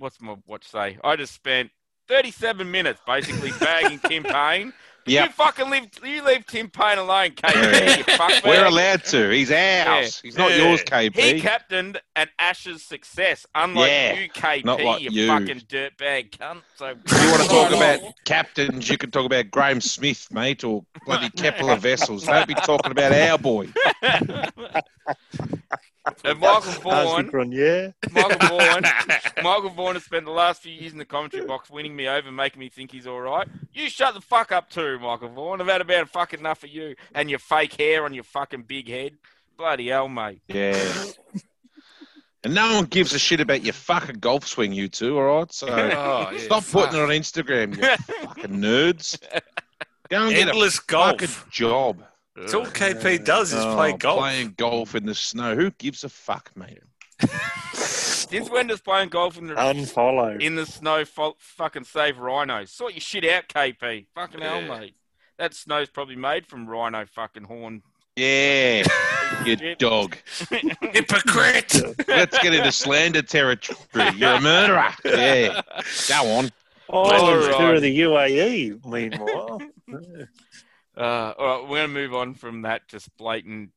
what's my watch say? I just spent 37 minutes basically bagging Tim Paine. Yep. You fucking leave you leave Tim Paine alone, KP. Yeah. you. We're allowed to. He's ours. He's not Yeah. yours, KP. He captained an Ashes success, unlike Yeah. you, KP, Not like you, you. fucking dirtbag cunt. So If you want to talk about captains, you can talk about Graeme Smith, mate, or bloody Kepler Wessels. Don't be talking about our boy. And Michael Arsene Vaughan, Grenier. Michael Vaughan, Michael Vaughan has spent the last few years in the commentary box winning me over, making me think he's all right. You shut the fuck up too, Michael Vaughan. I've had about fucking enough of you and your fake hair on your fucking big head. Bloody hell, mate. Yeah. And no one gives a shit about your fucking golf swing, you two, all right? So Oh, yeah, stop fuck. putting it on Instagram, you fucking nerds. Go and get a Endless golf. fucking job. That's all KP does is Oh, play golf. Playing golf in the snow. Who gives a fuck, mate? Since when does playing golf in the Unfollow. in the snow fo- fucking save rhinos? Sort your shit out, KP. Fucking hell, Yeah. mate. that snow's probably made from rhino fucking horn. Yeah, you Shit. dog. Hypocrite! Let's get into slander territory. You're a murderer. Yeah, go on. Oh, All it's right. through the UAE, meanwhile. Uh, all right, we're going to move on from that just blatant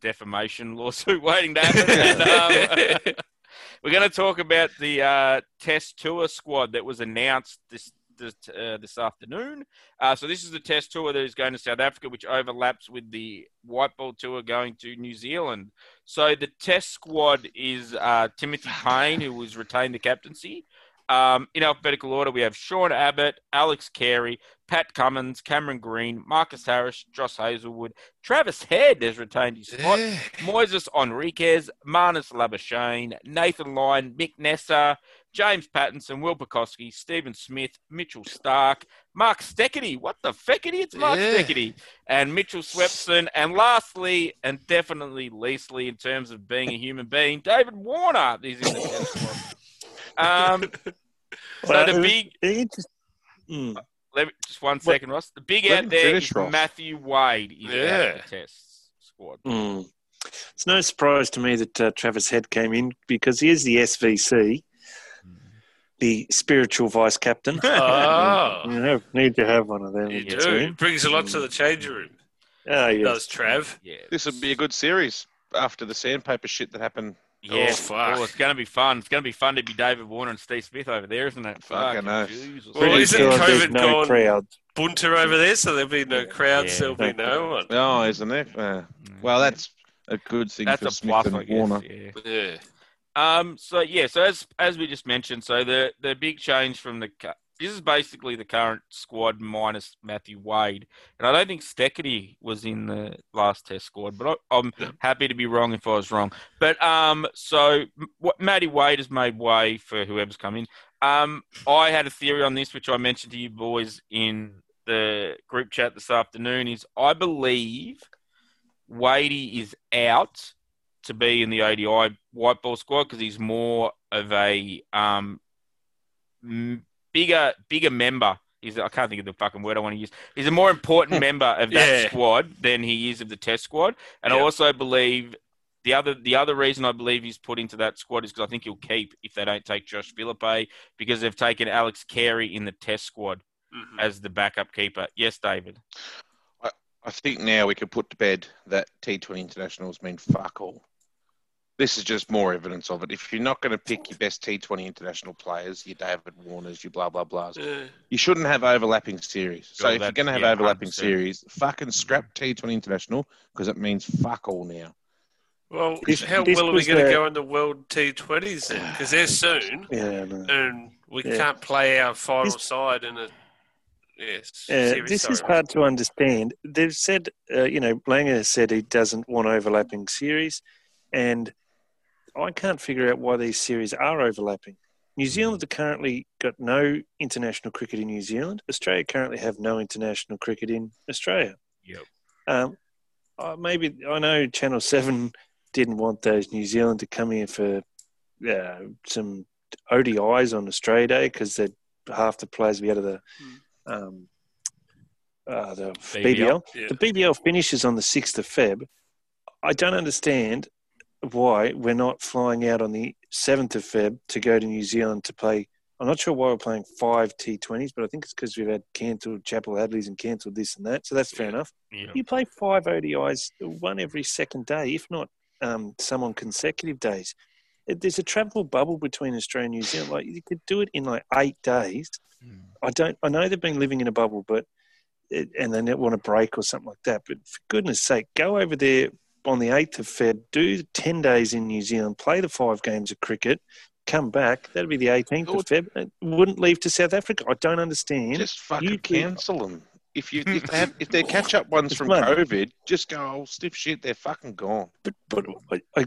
defamation lawsuit waiting to happen. And, um, we're going to talk about the uh, test tour squad that was announced this this, uh, this afternoon. Uh, so this is the test tour that is going to South Africa, which overlaps with the white ball tour going to New Zealand. So the test squad is uh, Timothy Paine, who was retained the captaincy. Um, in alphabetical order, we have Sean Abbott, Alex Carey, Pat Cummins, Cameron Green, Marcus Harris, Josh Hazlewood, Travis Head has retained his spot. Yeah. Moises Henriques, Marnus Labuschagne, Nathan Lyon, Mick Neser, James Pattinson, Will Pucovski, Stephen Smith, Mitchell Starc, Mark Steketee. What the feckety? It's Mark Yeah. Steketee. And Mitchell Swepson. And lastly, and definitely leastly in terms of being a human being, David Warner is in the test squad. Um, so the big, it just- mm. Let me, just one second, Ross. The big Let out him there finish, is Ross. Matthew Wade is out Yeah. of the test squad. Mm. It's no surprise to me that uh, Travis Head came in because he is the SVC, the spiritual vice captain. Oh, You have, need to have one of them. you do. team. Brings a lot to the change room. Oh, yes. Does Trav? Yeah. This would be a good series after the sandpaper shit that happened. Yeah, Oh, fuck. Oh, it's going to be fun. It's going to be fun to be David Warner and Steve Smith over there, isn't it? Fucking Fucking oath. Jesus. Well, isn't sure there's COVID no gone- crowd. Bunter over there, so there'll be no crowds. Yeah. There'll be no one. Oh, isn't it? Uh, well, that's a good thing that's for a Smith plus, and I guess. Warner. Yeah. Yeah. Um. So yeah. So as as we just mentioned, so the the big change from the cu- this is basically the current squad minus Matthew Wade, and I don't think Steketee was in the last Test squad, but I, I'm No. happy to be wrong if I was wrong. But um, so what Matty Wade has made way for whoever's come in. Um, I had a theory on this, which I mentioned to you boys in the group chat this afternoon. Is I believe Wadey is out to be in the ODI white ball squad because he's more of a um, bigger bigger member. He's I can't think of the fucking word I want to use. He's a more important member of that Yeah. squad than he is of the Test squad, and I also believe. The other, the other reason I believe he's put into that squad is because I think he'll keep if they don't take Josh Philippe because they've taken Alex Carey in the Test squad Mhm. as the backup keeper. Yes, David. I I think now we can put to bed that T20 internationals mean fuck all. This is just more evidence of it. If you're not going to pick your best T20 international players, your David Warners, your blah blah blahs, Yeah. you shouldn't have overlapping series. So if you're going to have yeah, overlapping 100%. series, fucking scrap T20 international because it means fuck all now. Well, This- how this well are we going to go in the World T20s then? Because they're soon, Yeah, no. and we Yeah. can't play our final This- side in a. Yes. Uh, series, this is hard to understand. They've said, uh, you know, Langer has said he doesn't want overlapping series, and I can't figure out why these series are overlapping. New Zealand have currently got no international cricket in New Zealand. Australia currently have no international cricket in Australia. Yep. Um, uh, maybe I know Channel Seven didn't want those New Zealand to come here for uh, some ODIs on Australia Day because half the players be out of the um, uh, the BBL. BBL. Yeah. The BBL finishes on the 6th of Feb. I don't understand why we're not flying out on the 7th of Feb to go to New Zealand to play. I'm not sure why we're playing five T20s, but I think it's because we've had cancelled Chappell-Hadlee's and cancelled this and that. So that's fair enough. Yeah. You play five ODIs, one every second day, if not um, some on consecutive days. There's a travel bubble between Australia and New Zealand. Like you could do it in like eight days. I don't. I know they've been living in a bubble, but it, and they don't want a break or something like that. But for goodness sake, go over there on the eighth of Feb, do ten days in New Zealand, play the five games of cricket, come back. That'd be the eighteenth of Feb. And wouldn't leave to South Africa. I don't understand. Just fucking You can- cancel them. If you if they have, if they're catch up ones from money. COVID, just go oh, stiff shit. They're fucking gone. but but I, I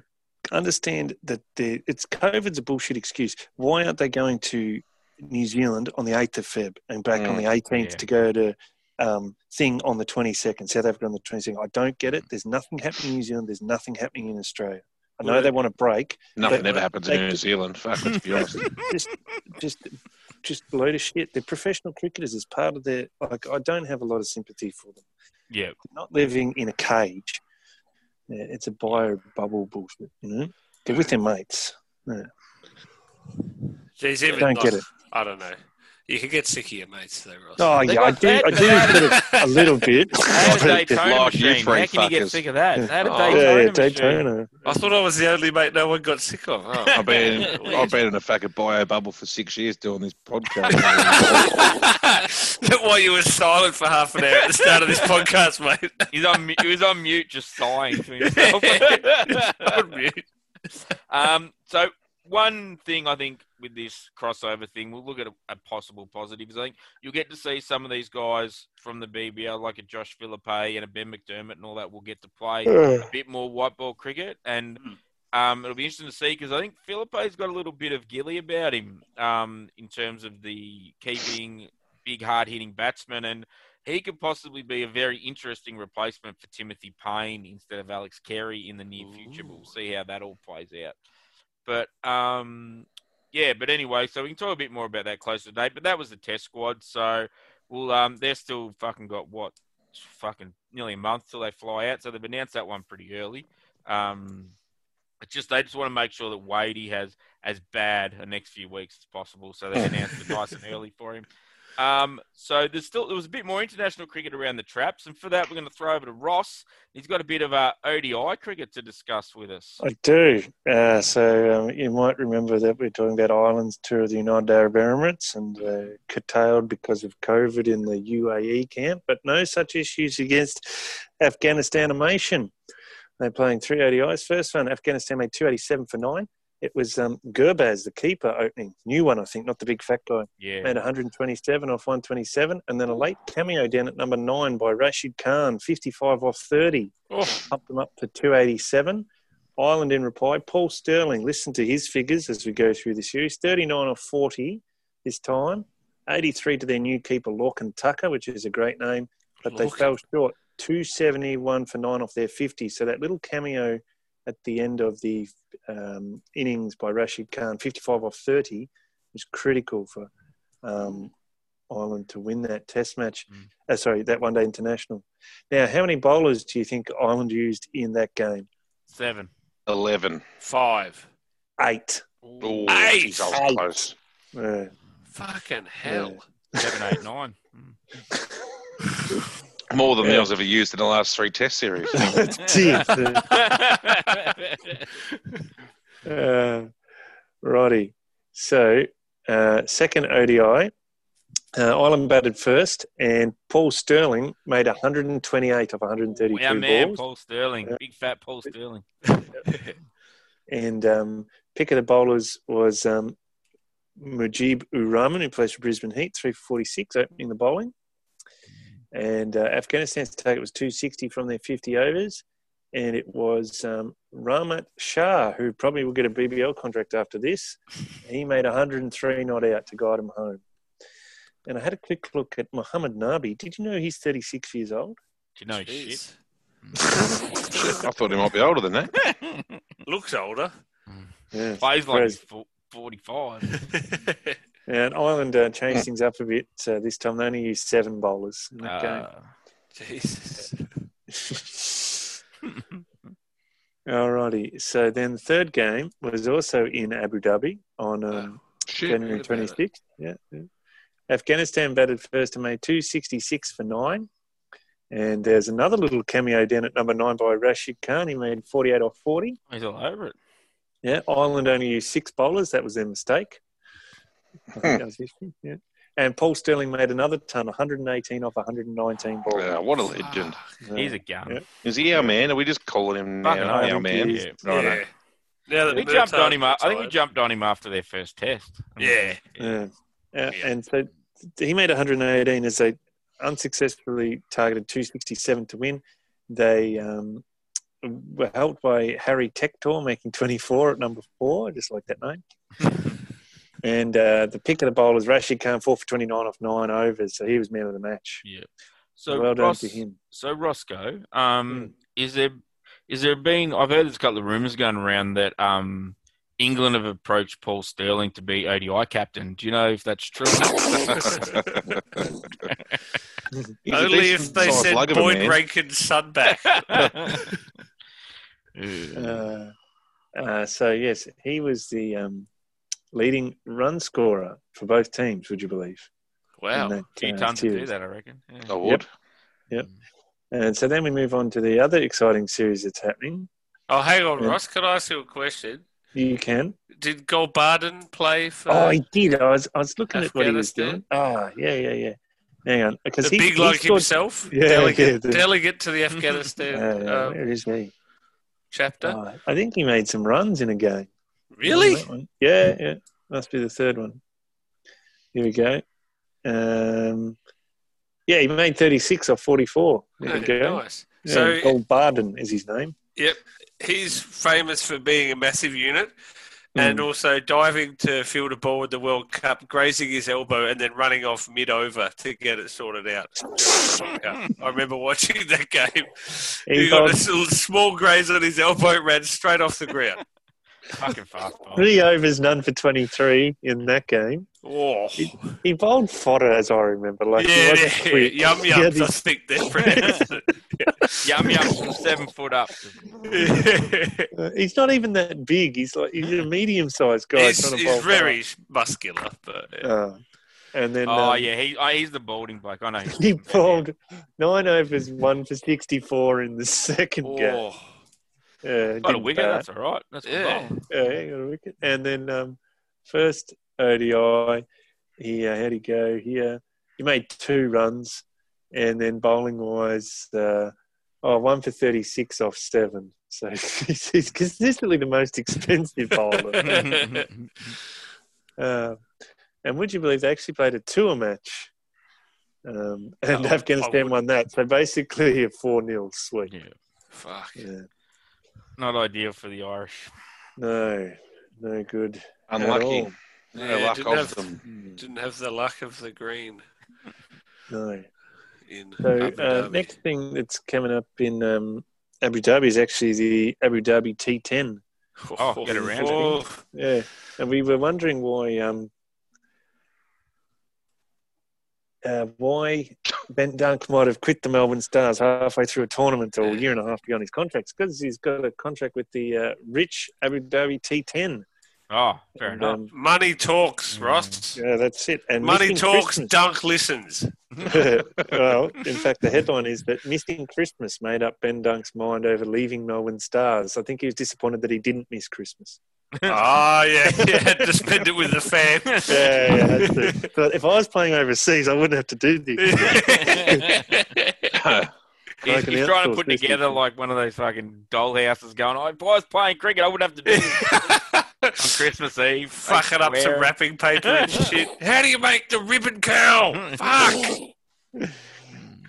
understand that the it's COVID's a bullshit excuse. Why aren't they going to New Zealand on the eighth of Feb and back on Mm, the eighteenth yeah. to go to um, thing on the twenty second, South Africa on the twenty second? I don't get it. There's nothing happening in New Zealand. There's nothing happening in Australia. I know Well, they want to break. Nothing ever happens they- in New Zealand. Fuck, let's be honest. Just just just a load of shit. They're professional cricketers as part of their. Like, I don't have a lot of sympathy for them. Yeah. They're not living in a cage. Yeah, it's a bio bubble bullshit. You know, they're with their mates. Yeah. Geez, even Don't like, get it. I don't know. You can get sick of your mates, though, Ross. Oh They yeah, I got do. that- I do get it a little bit. They had a Daytona Like you machine. three How can you get fuckers. sick of that? They had a Oh. Daytona yeah, yeah, machine. Daytona. I thought I was the only mate no one got sick of. Oh. I've been I've been in a fucking bio bubble for six years doing this podcast. Why you were silent for half an hour at the start of this podcast, mate? He's on. mu- He was on mute, just sighing to himself. On mute. um, so one thing I think with this crossover thing, we'll look at a, a possible positives. I think you'll get to see some of these guys from the BBL, like a Josh Philippe and a Ben McDermott and all that, will get to play a bit more white ball cricket, and um, it'll be interesting to see because I think Philippe's got a little bit of gilly about him um, in terms of the keeping big, hard hitting batsman, and he could possibly be a very interesting replacement for Timothy Paine instead of Alex Carey in the near future. But we'll see how that all plays out. But um, yeah, but anyway, so we can talk a bit more about that closer date. But that was the test squad, so we'll um, they're still fucking got what fucking nearly a month till they fly out. So they've announced that one pretty early. Um, it's just they just want to make sure that Wadey has as bad a next few weeks as possible. So they announced nice and early for him. Um, so there's still there was a bit more international cricket around the traps, and for that we're going to throw over to Ross. He's got a bit of uh, ODI cricket to discuss with us. I do. Uh, so um, you might remember that we're talking about Ireland's tour of the United Arab Emirates and uh, curtailed because of COVID in the UAE camp, but no such issues against Afghanistan animation. They're playing three ODIs. First one, Afghanistan made 287 for nine. It was um, the keeper, opening. New one, I think, not the big fat guy. Yeah, Made 127 off 127. And then a late cameo down at number nine by Rashid Khan, 55 off 30 Oh, up them up to 287. Ireland in reply, Paul Stirling, listen to his figures as we go through the series 39 of 40 this time, 83 to their new keeper, Lorcan Tucker, which is a great name, but they fell short. 271 for nine off their 50. So that little cameo at the end of the um, innings by Rashid Khan, 55 off 30, was critical for um, Ireland to win that test match. Mm. Uh, sorry, that one day international. Now, how many bowlers do you think Ireland used in that game? seven. Eleven. five. Eight. Oh, Eight. geez, Eight. close. Uh, Fucking hell. Seven, eight, nine. More than Yeah. Neil's ever used in the last three Test series. that's it. Uh, righty. So, uh, second ODI, uh, Ireland batted first, and Paul Stirling made 128 of 132 Our man, balls. Paul Stirling, Yeah. big fat Paul Stirling. And um, pick of the bowlers was um, Mujib Uraman, who plays for Brisbane Heat, 3 for 46, opening the bowling. And uh, Afghanistan's target was 260 from their 50 overs. And it was um, Rahmat Shah, who probably will get a BBL contract after this. He made 103 not out to guide him home. And I had a quick look at Muhammad Nabi. Did you know he's 36 years old? Do you know Jeez. shit? I thought he might be older than that. Looks older. Yeah. Plays like Whereas- he's 45. And Ireland uh, changed things up a bit. So this time they only used seven bowlers in that game. Uh, Jesus. Alrighty. So then the third game was also in Abu Dhabi on um, Shit. January 26th. Yeah, yeah. Afghanistan batted first and made 266 for nine. And there's another little cameo down at number nine by Rashid Khan. He made 48 off 40. he's all over it. Yeah, Ireland only used six bowlers. That was their mistake. I think that was history. Yeah. And Paul Stirling made another ton, 118 off 119 balls. Yeah, what a legend. Yeah. He's a gun. Yeah. Is he our man? Are we just calling him Fucking now hell, our man? Yeah. Right. yeah. Now that We Murtagh jumped on him. up- I think we jumped on him after their first test. Yeah. Yeah. Uh, Yeah. And so he made 118 as they unsuccessfully targeted 267 to win. They um, were helped by Harry Tector making 24 at number four. I just like that name. and uh, the pick of the bowlers, Rashid Khan, four for 29 off nine overs. So he was man of the match. Yeah. So well done to him. So Roscoe, um, is there is there been? I've heard there's a couple of rumours going around that um, England have approached Paul Stirling to be ODI captain. Do you know if that's true? He's a Only if they sized send lug of a Boyd man. Rankin's son back. Uh, uh, so yes, he was the um, leading run scorer for both teams. Would you believe? Wow. in that, Few uh, tons to do that, I reckon. Yeah. I would. Yep. And so then we move on to the other exciting series that's happening. Oh, hang on, Yeah. Ross. Can I ask you a question? You can. Did Gulbadin play for Oh, he did. I was I was looking at what he was doing. Ah, yeah, yeah, yeah. Hang on, because the he, big he like scored- himself? Yeah, delegate, yeah, the- delegate to the Afghanistan Yeah, yeah, uh, where is he? chapter. Oh, I think he made some runs in a game. Really? Yeah, yeah. Must be the third one. Here we go. Um, yeah, he made 36 or 44. There Oh, go. nice. Yeah, So, Gulbadin is his name. yep, he's famous for being a massive unit Hmm. and also diving to field a ball in the World Cup, grazing his elbow, and then running off mid over to get it sorted out. I remember watching that game. He He got a small graze on his elbow, ran straight off the ground. Fucking fastball. three overs, none for 23 in that game. Oh, He bowled fodder, as I remember. Like, yeah, yeah, yum He had yums. I think they're pronounced. Yum yum from seven foot up. Uh, he's not even that big. He's like he's a medium-sized guy. he's he's very muscular, but yeah. Uh, and then Oh um, yeah, he oh, he's the balding bloke. I know. he bowled nine overs, one for 64 in the second game. Got a wicket. bat. That's all right. That's good Yeah. bowling. Yeah, he got a wicket. And then um, first ODI, he uh, how'd he go here? He made two runs, and then bowling wise, uh, oh, one for thirty six off seven. So he's, he's consistently the most expensive bowler. uh, and would you believe they actually played a tour match? Um, and Oh, Afghanistan won that. So basically a 4 0 sweep. yeah, fuck. Yeah. Not ideal for the Irish. No, no good. at Unlucky. all. No Yeah, luck didn't of have- them. Didn't have the luck of the green No. in So uh, next thing that's coming up in um, Abu Dhabi is actually the Abu Dhabi T10. Oh, get around it. Oh, Yeah, and we were wondering why um, uh, why Ben Dunk might have quit the Melbourne Stars halfway through a tournament or a year and a half beyond his contract. because he's got a contract with the uh, rich Abu Dhabi T10. Oh, fair And, enough. um, Money talks, Mm. Ross. yeah, that's it. And Money talks, Christmas- Dunk listens. well, in fact, the headline is that missing Christmas made up Ben Dunk's mind over leaving Melbourne Stars. I think he was disappointed that he didn't miss Christmas. Ah, yeah, he had to spend it with the fam. Yeah, yeah, that's it. But if I was playing overseas, I wouldn't have to do this. He's, Like he's trying to put business. together like one of those fucking doll houses going, oh, if I was playing cricket, I wouldn't have to do this on Christmas Eve. Fucking up some wrapping paper and shit. How do you make the ribbon curl? Fuck.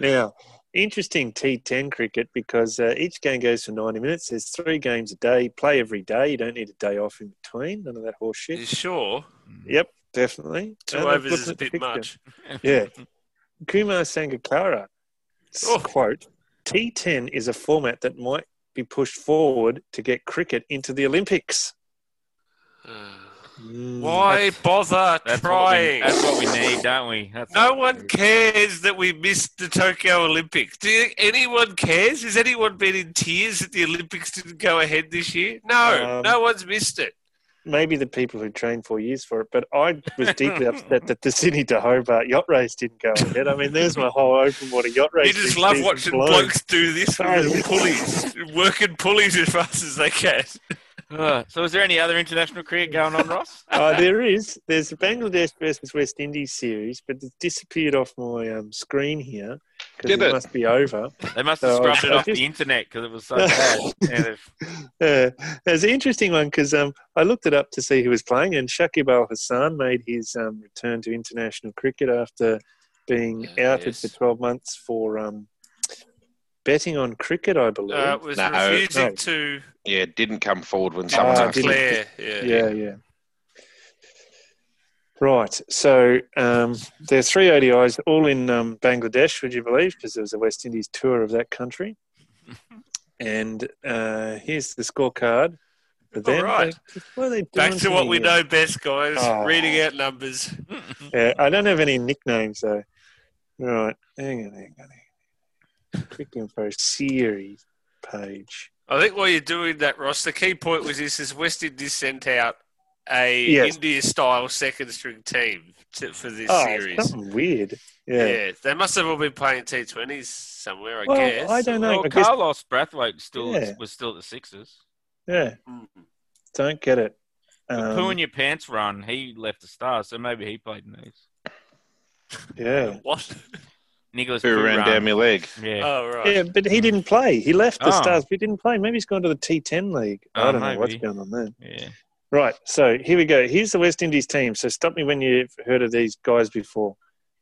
Now, interesting T10 cricket because uh, each game goes for 90 minutes. There's three games a day. Play every day. You don't need a day off in between. None of that horseshit. You sure? Yep, definitely. Two And overs is a bit fixture. much. Yeah. Kumar Sangakkara, Oh. quote, T10 is a format that might be pushed forward to get cricket into the Olympics. Uh, Mm. Why bother That's what, we, trying? that's what we need, don't we? That's No what we one cares that we missed the Tokyo Olympics. Do you anyone cares? Has anyone been in tears that the Olympics didn't go ahead this year? No, Um, no one's missed it. Maybe the people who trained four years for it, but I was deeply upset that the Sydney to Hobart yacht race didn't go ahead. I mean, there's my whole open water yacht race. You just love watching blown. blokes do this with pulleys, working pulleys as fast as they can. Uh, so, is there any other international cricket going on, Ross? Uh, there is. There's a Bangladesh versus West Indies series, but it's disappeared off my um, screen here because it, it? must be over. They must have So, scrubbed it I off just- the internet because it was so bad. Yeah, they've- Uh, it's an interesting one because um, I looked it up to see who was playing, and Shakib Al Hassan made his um, return to international cricket after being Uh, outed yes. for 12 months for um, betting on cricket, I believe. Uh, was No. refusing No. to Yeah, didn't come forward when Ah, someone asked him. didn't- declare. Yeah. yeah, yeah. Right. So um, there are three ODIs, all in um, Bangladesh, would you believe? Because there was a West Indies tour of that country. and uh, here's the scorecard But then, All right. they, they Back to what we here? know best, guys. Oh. Reading out numbers. Yeah, I don't have any nicknames though. Right, hang on, hang on. Hang on. Quick info series page. I think while you're doing that, Ross, the key point was this: is West Indies sent out a Yes. India-style second string team to, for this Oh, series. something weird. Yeah. Yeah. they must have all been playing T20s somewhere, I Well, guess. I don't know. Well, I guess- Carlos Brathwaite still Yeah. was still at the Sixers. Yeah, Mm. don't get it. The Um, Poo in your pants run, he left the Stars, so maybe he played in these. yeah. What? Nicholas Who Poo ran down my leg? Yeah. Oh, right. Yeah, but he didn't play. He left the Oh. Stars, but he didn't play. Maybe he's gone to the T10 league. I Oh, don't know what's going on there. yeah. Right, so here we go. Here's the West Indies team. So stop me when you've heard of these guys before.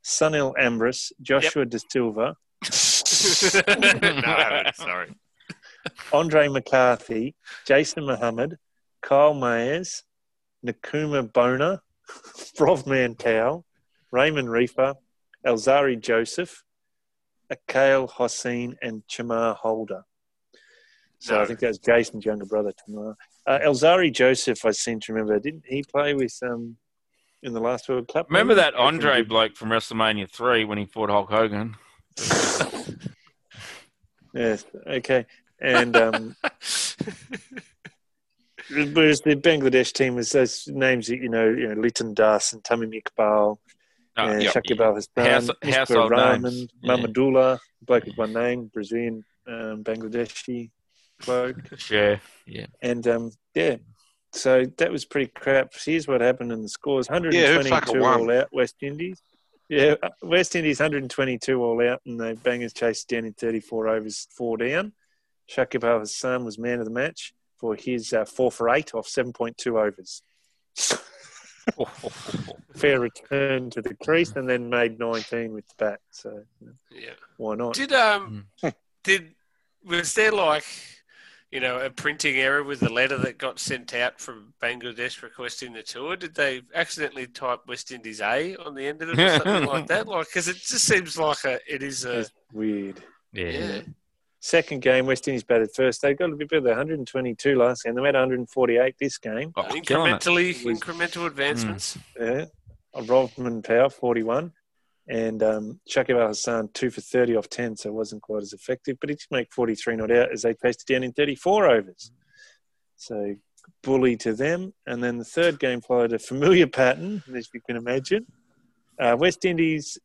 Sunil Ambris, Joshua Da Silva, no, Sorry. Andre McCarthy, Jason Mohammed, Kyle Mayers, Nkrumah Bonner, Brov Mantau, Raymon Reifer, Alzarri Joseph, Akeal Hosein, and Chamar Holder. So No. I think that's Jason's younger brother, Chamar. Uh, Alzarri Joseph, I seem to remember, didn't he play with um in the last World Cup? Remember maybe? that Andre bloke from WrestleMania 3 when he fought Hulk Hogan? Yes. Okay. And um, whereas the Bangladesh team was those names that you know, you know, Liton Das and Tamim Iqbal, Oh, and yeah. Shakib Al Hassan, House- Mr. household Rahman, names. Yeah. Mahmudullah, bloke with one name, Brazilian, um, Bangladeshi bloke, yeah, yeah. and um, yeah. So that was pretty crap. Here's what happened in the scores: 122 fucking won? all out, West Indies. Yeah, uh, West Indies 122 all out, and the Bangers chased down in 34 overs, four down. Shakib Al Hassan was man of the match for his uh, four for eight off 7.2 overs. Fair return to the crease, and then made 19 with the bat. So Yeah. why not? Did um did was there like you know a printing error with the letter that got sent out from Bangladesh requesting the tour? Did they accidentally type West Indies A on the end of it or something like that? Like because it just seems like a it is a It's weird. Yeah. yeah. Second game, West Indies batted first. They got a bit better. 122 last game. They made 148 this game. Oh, incrementally incremental advancements. Yeah. Rovman Powell, 41. And um, Shakib Al Hassan, 2 for 30 off 10, so it wasn't quite as effective. But he did make 43 not out as they paced it down in 34 overs. So bully to them. And then the third game followed a familiar pattern, as you can imagine. Uh, West Indies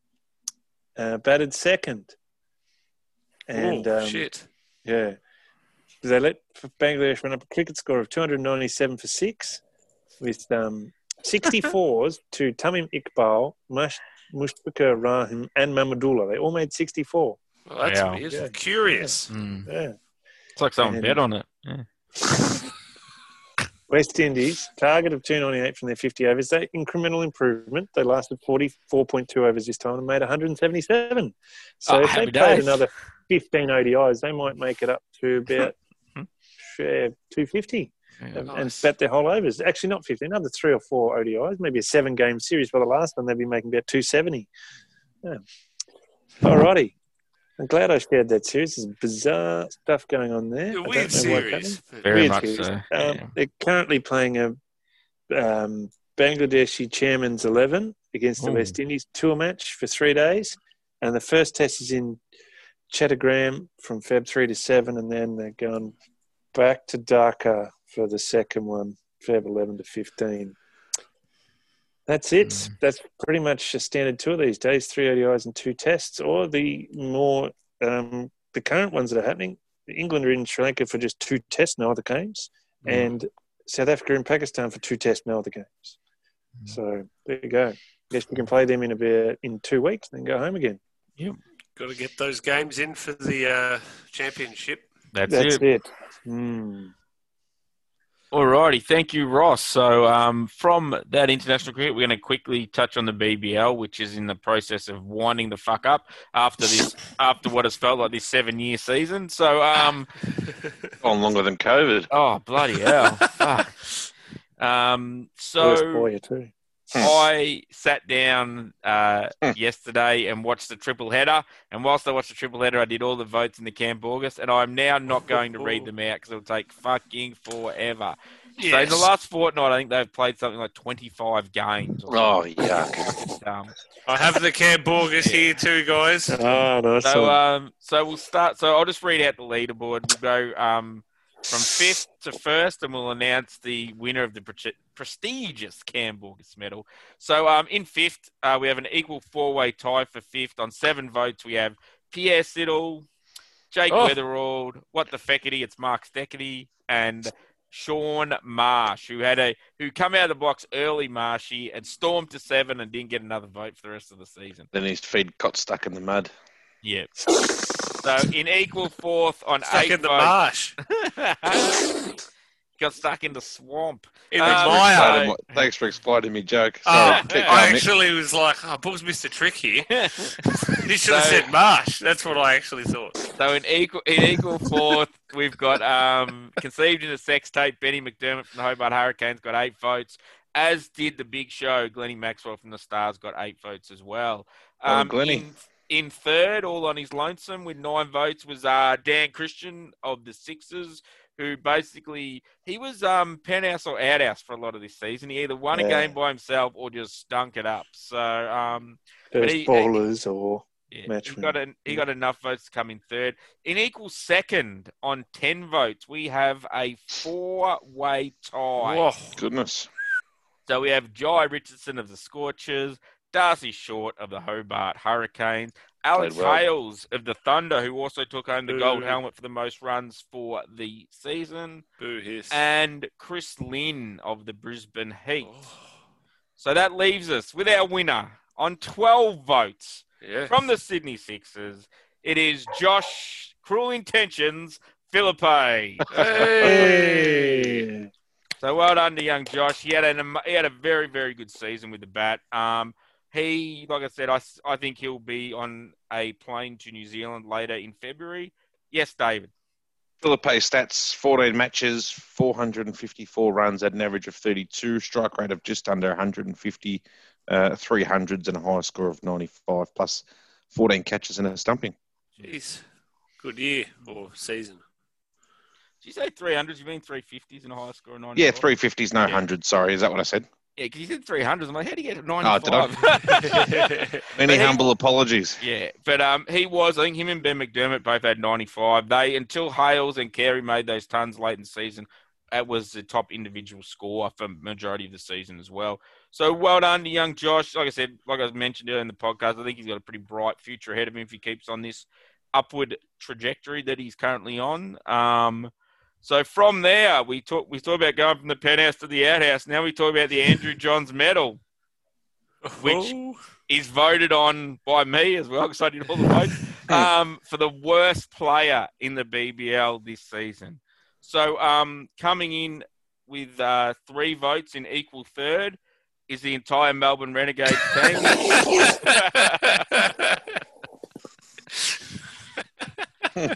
uh, batted second. And oh um, shit! yeah. They let Bangladesh run up a cricket score of 297 for six with um, 64s to Tamim Iqbal, Mush, Mushfiqur Rahim, and Mahmudullah. They all made 64. Well, that's Wow. weird. Yeah. Curious. Mm. Yeah. It's like someone And- bet on it. Yeah. West Indies, target of 298 from their 50 overs. They incremental improvement. They lasted 44.2 overs this time and made 177. Ah, so Oh, if they played days. another 15 ODIs, they might make it up to about share 250. Yeah. and, and bet their whole overs. Actually, not 50, another three or four ODIs, maybe a seven game series for the last one. They'd be making about 270. Yeah. Alrighty. I'm glad I shared that series. There's bizarre stuff going on there. I A don't weird series. Very Weird much series. so. Um, yeah. They're currently playing a um, Bangladeshi Chairman's 11 against the Ooh. West Indies tour match for three days. And the first test is in Chattogram from Feb 3 to 7, and then they're going back to Dhaka for the second one, Feb 11 to 15. That's it. Mm. That's pretty much a standard tour these days three ODIs and two tests, or the more, um, the current ones that are happening. England are in Sri Lanka for just two tests, no other games Mm. and South Africa and Pakistan for two tests, no other games. Mm. So there you go. Guess we can play them in about in two weeks, and then go home again. Yep. Got to get those games in for the uh, championship. That's, That's it. it. Hmm. Alrighty, thank you, Ross. So, um, from that international cricket, we're going to quickly touch on the BBL, which is in the process of winding the fuck up after this, after what has felt like this seven-year season. So, um, Gone longer than COVID. oh bloody hell! Fuck. Um, Worst so for you too. I sat down uh, Hmm. yesterday and watched the triple header. And whilst I watched the triple header, I did all the votes in the Camp August. And I'm now not going to read them out because it'll take fucking forever. So in the last fortnight, I think they've played something like 25 games. or Oh, something. yuck. Um, I have the Camborgus here too, guys. Oh, nice so, um, so we'll start. So I'll just read out the leaderboard. We'll go um, from fifth to first, and we'll announce the winner of the pre- prestigious Cam Borgus medal. So, um, in fifth, uh, we have an equal four-way tie for fifth. On seven votes, we have Pierre Siddle, Jake Oh. Weatherald, What the Feckety, it's Mark Steketee, and Shaun Marsh, who had a who come out of the blocks early, Marshy, and stormed to seven and didn't get another vote for the rest of the season. Then his feet got stuck in the mud. Yeah. So in equal fourth on Stuck eight in the votes, marsh. got stuck in the swamp. In the Um, Thanks for mire. explaining my- Thanks for explaining me joke. Oh, Sorry, keep going, I actually was like, oh, Book's missed a trick here. he should have So- said marsh. That's what I actually thought. So in equal in equal fourth, we've got um, conceived in a sex tape. Benny McDermott from the Hobart Hurricanes got eight votes, as did the Big Show. Glennie Maxwell from the Stars got eight votes as well. Oh, Um, Glennie. In, in third, all on his lonesome with nine votes, was uh, Dan Christian of the Sixers, who basically he was um, penthouse or outhouse for a lot of this season. He either won a game by himself or just stunk it up. So um, First he- ballers or yeah, he got an, he got enough votes to come in third. In equal second on ten votes, we have a four-way tie. Oh Goodness. So we have Jhye Richardson of the Scorchers, Darcy Short of the Hobart Hurricanes, Alex well. Hales of the Thunder, who also took home the gold helmet for the most runs for the season, Boo hiss. and Chris Lynn of the Brisbane Heat. Oh, So that leaves us with our winner on 12 votes yeah. from the Sydney Sixers. It is Josh Cruel Intentions Philippe. Hey. So well done to young Josh. He had an he had a very very good season with the bat. Um, he like I said, I, I think he'll be on a plane to New Zealand later in February. Yes, David. Philippe stats 14 matches, 454 runs at an average of 32, strike rate of just under 150, uh, 300s, and a high score of 95, plus 14 catches and a stumping. Jeez. Good year or season. Did you say 300s? You mean 350s and a high score of 95? Yeah, 350s, no Yeah. 100s. Sorry, is that what I said? Yeah, because you said 300s. I'm like, how do you get Oh, 95? Many he- humble apologies. Yeah, but um, he was. I think him and Ben McDermott both had 95. They until Hales and Carey made those tons late in the season. That was the top individual score for majority of the season as well. So well done to young Josh. Like I said, like I mentioned earlier in the podcast, I think he's got a pretty bright future ahead of him if he keeps on this upward trajectory that he's currently on. Um, so from there, we talk we talk about going from the penthouse to the outhouse. Now we talk about the Andrew Johns Medal Which- Oh. is voted on by me as well because I did all the votes um, for the worst player in the BBL this season. So um, coming in with uh, three votes in equal third is the entire Melbourne Renegades team.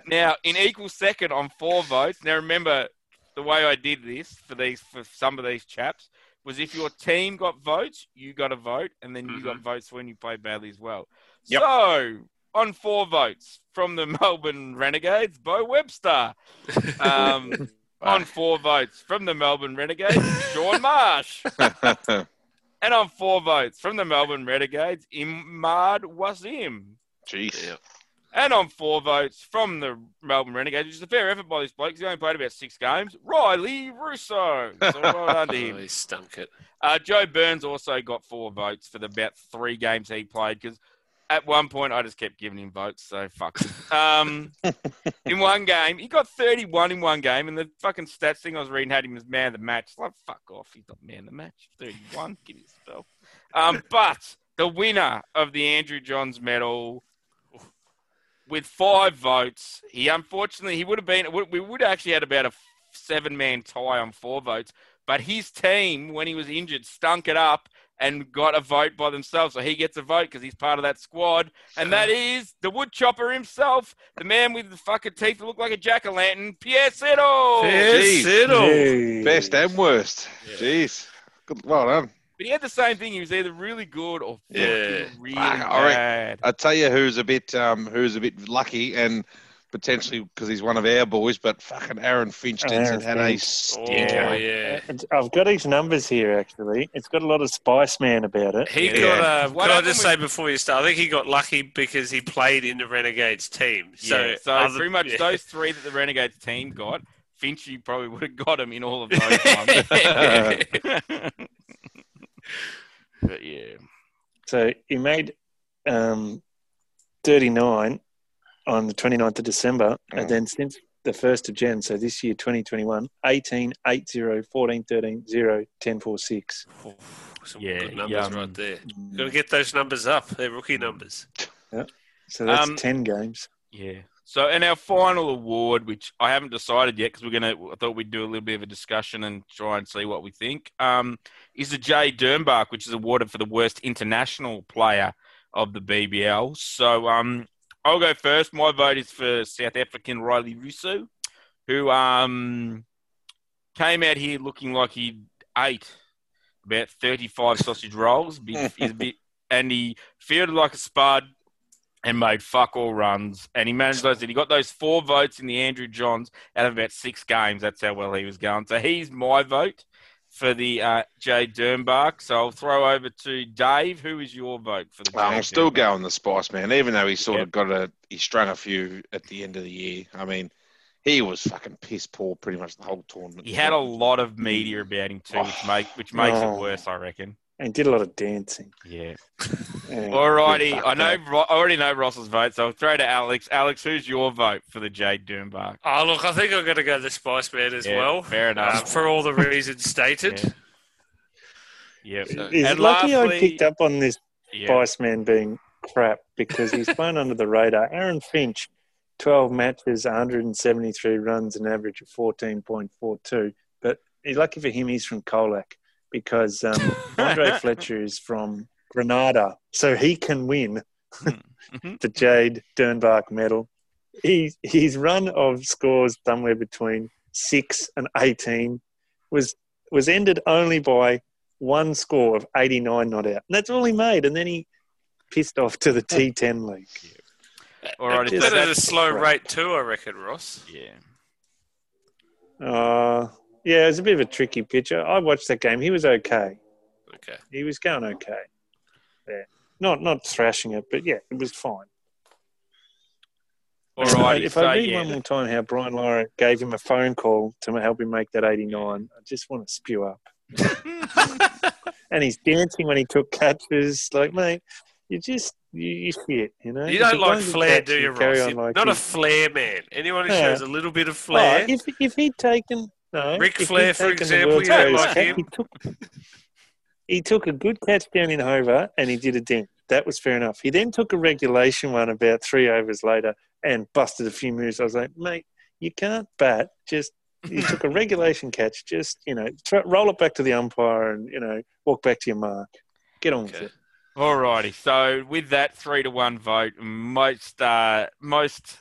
now in equal second on four votes. Now remember the way I did this for these for some of these chaps was if your team got votes, you got a vote, and then you got votes when you played badly as well. Yep. So on four votes from the Melbourne Renegades, Bo Webster. Um, on four votes from the Melbourne Renegades, Shaun Marsh. And on four votes from the Melbourne Renegades, Imad Wasim. Jeez. Yeah. And on four votes from the Melbourne Renegades, which is a fair effort by this bloke. 'cause He only played about six games. Rilee Rossouw. So well done to Oh, him. he stunk it. Uh, Joe Burns also got four votes for the about three games he played because at one point I just kept giving him votes. So fuck. it. Um, in one game, he got 31 in one game, and the fucking stats thing I was reading had him as man of the match. Like fuck off, he's not man of the match. 31, give me yourself. Um, but the winner of the Andrew Johns Medal. With five votes, he unfortunately he would have been. We would have actually had about a seven-man tie on four votes, but his team, when he was injured, stunk it up and got a vote by themselves. So he gets a vote because he's part of that squad. And that is the wood chopper himself, the man with the fucking teeth that look like a jack o' lantern, Pierre Siddle. Pierre geez. Siddle. Hey. Best and worst. Yeah. Jeez. Good. Well done. But he had the same thing. He was either really good or fucking Yeah. really I reckon- bad. I tell you who's a bit um, who's a bit lucky, and potentially because he's one of our boys, but fucking Aaron Finch Aaron Denson had a Finch. Oh, yeah. I've got his numbers here. Actually, it's got a lot of Spice Man about it. He Yeah. got. Uh, What can I just with- say before you start? I think he got lucky because he played in the Renegades team. So, yeah, so other- pretty much yeah. those three that the Renegades team got, Finchy probably would have got him in all of those ones. but yeah, So he made um, 39 on the 29th of December, Mm. and then since the 1st of Jan, so this year, 2021, 18, 8, 0, 14, 13, 0, 10, 4, 6. Some Yeah, good numbers yeah, um, right there. Got to get those numbers up. They're rookie numbers. Yeah. So that's Um, 10 games. yeah. So, and our final award, which I haven't decided yet because we're gonna, I thought we'd do a little bit of a discussion and try and see what we think. Um, is the Jade Dernbach, which is awarded for the worst international player of the BBL. So, um, I'll go first. My vote is for South African Rilee Rossouw, who um came out here looking like he ate about 35 sausage rolls, Big- he's a bit, and he fielded like a spud and made fuck all runs. And he managed those, and he got those four votes in the Andrew Johns out of about six games. That's how well he was going. So he's my vote for the uh, Jade Dernbach. So I'll throw over to Dave. Who is your vote for the Jay I'm still Dernbach? going the Spice Man, even though he sort Yep. of got a he strung a few at the end of the year. I mean, he was fucking piss poor pretty much the whole tournament. He had a lot of media about him too, which, Oh. make, which makes Oh. it worse, I reckon. And did a lot of dancing. Yeah. Yeah. Alrighty, I know. Ro- I already know Ross's vote, so I'll throw to Alex. Alex, who's your vote for the Jade Dernbach? Oh, look, I think I'm going to go the Spice Man as Yeah, well. fair enough. uh, for all the reasons stated. Yeah. Yep. So- Is And it lucky lastly- I picked up on this Yeah. Spice Man being crap because he's flown under the radar. Aaron Finch, 12 matches, 173 runs, an average of 14.42. But lucky for him, he's from Colac because um, Andre Fletcher is from Grenada, so he can win Mhm. the Jade Dernbach medal. He, his run of scores somewhere between 6 and 18 was was ended only by one score of 89 not out. And that's all he made. And then he pissed off to the T10 league. Alrighty, It's so at a slow rate too, I reckon, Ross. yeah. Uh, yeah, it was a bit of a tricky picture. I watched that game. He was okay. Okay. He was going okay. Yeah. Not not thrashing it, but yeah, it was fine. All right. if so I read yeah. one more time how Brian Lara gave him a phone call to help him make that 89, I just want to spew up. And he's dancing when he took catches. Like, mate, you just, you, you shit, you know? You don't like flair, do you, Ross? like not a flair man. Anyone who Yeah. shows a little bit of flair. Oh, if, if he'd taken, no, Ric Flair, for example, you don't like him? He took, he took a good catch down in Hobart and he did a dent. That was fair enough. He then took a regulation one about three overs later and busted a few moves. I was like, mate, you can't bat. Just you took a regulation catch. Just you know, try, roll it back to the umpire and you know, walk back to your mark. Get on with Okay. it. Alrighty, so with that three to one vote, most uh, most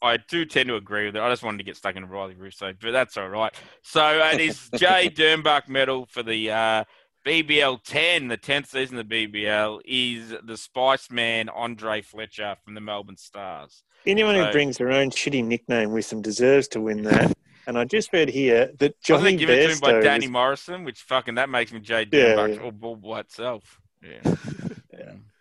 I do tend to agree with it. I just wanted to get stuck in Rilee Rossouw, but that's all right. So it is Jade Dernbach medal for the uh, BBL 10, the 10th season of the BBL, is the Spice Man Andre Fletcher from the Melbourne Stars. Anyone So- who brings their own shitty nickname with them deserves to win that. And I just read here that Johnny it given to him by Danny was- Morrison, which fucking that makes me Jay Yeah, Dernbach yeah. all ball by itself. Yeah.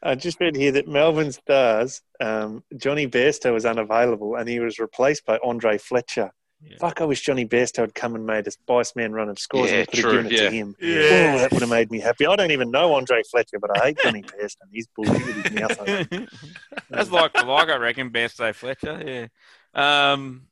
I just read here that Melbourne Stars, um, Johnny Bairstow was unavailable and he was replaced by Andre Fletcher. Yeah. Fuck, I wish Johnny Bairstow had come and made a Spice Man run of scores Yeah, and I could true, have given it yeah. to him. Yeah. Oh, that would have made me happy. I don't even know Andre Fletcher, but I hate Johnny Bairstow. He's bullshit with his mouth open. That's like for like, I reckon, Bairstow Fletcher. Yeah. Um,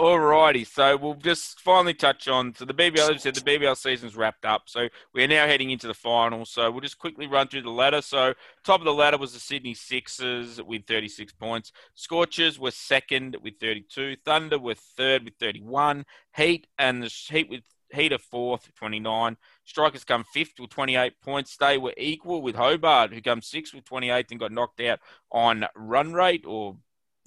alrighty, so we'll just finally touch on. So the BBL, as said, the BBL season's wrapped up. So we're now heading into the final. So we'll just quickly run through the ladder. So top of the ladder was the Sydney Sixers with 36 points. Scorchers were second with 32. Thunder were third with 31. Heat and the Heat with Heat are fourth, 29. Strikers come fifth with 28 points. They were equal with Hobart, who comes sixth with 28 and got knocked out on run rate or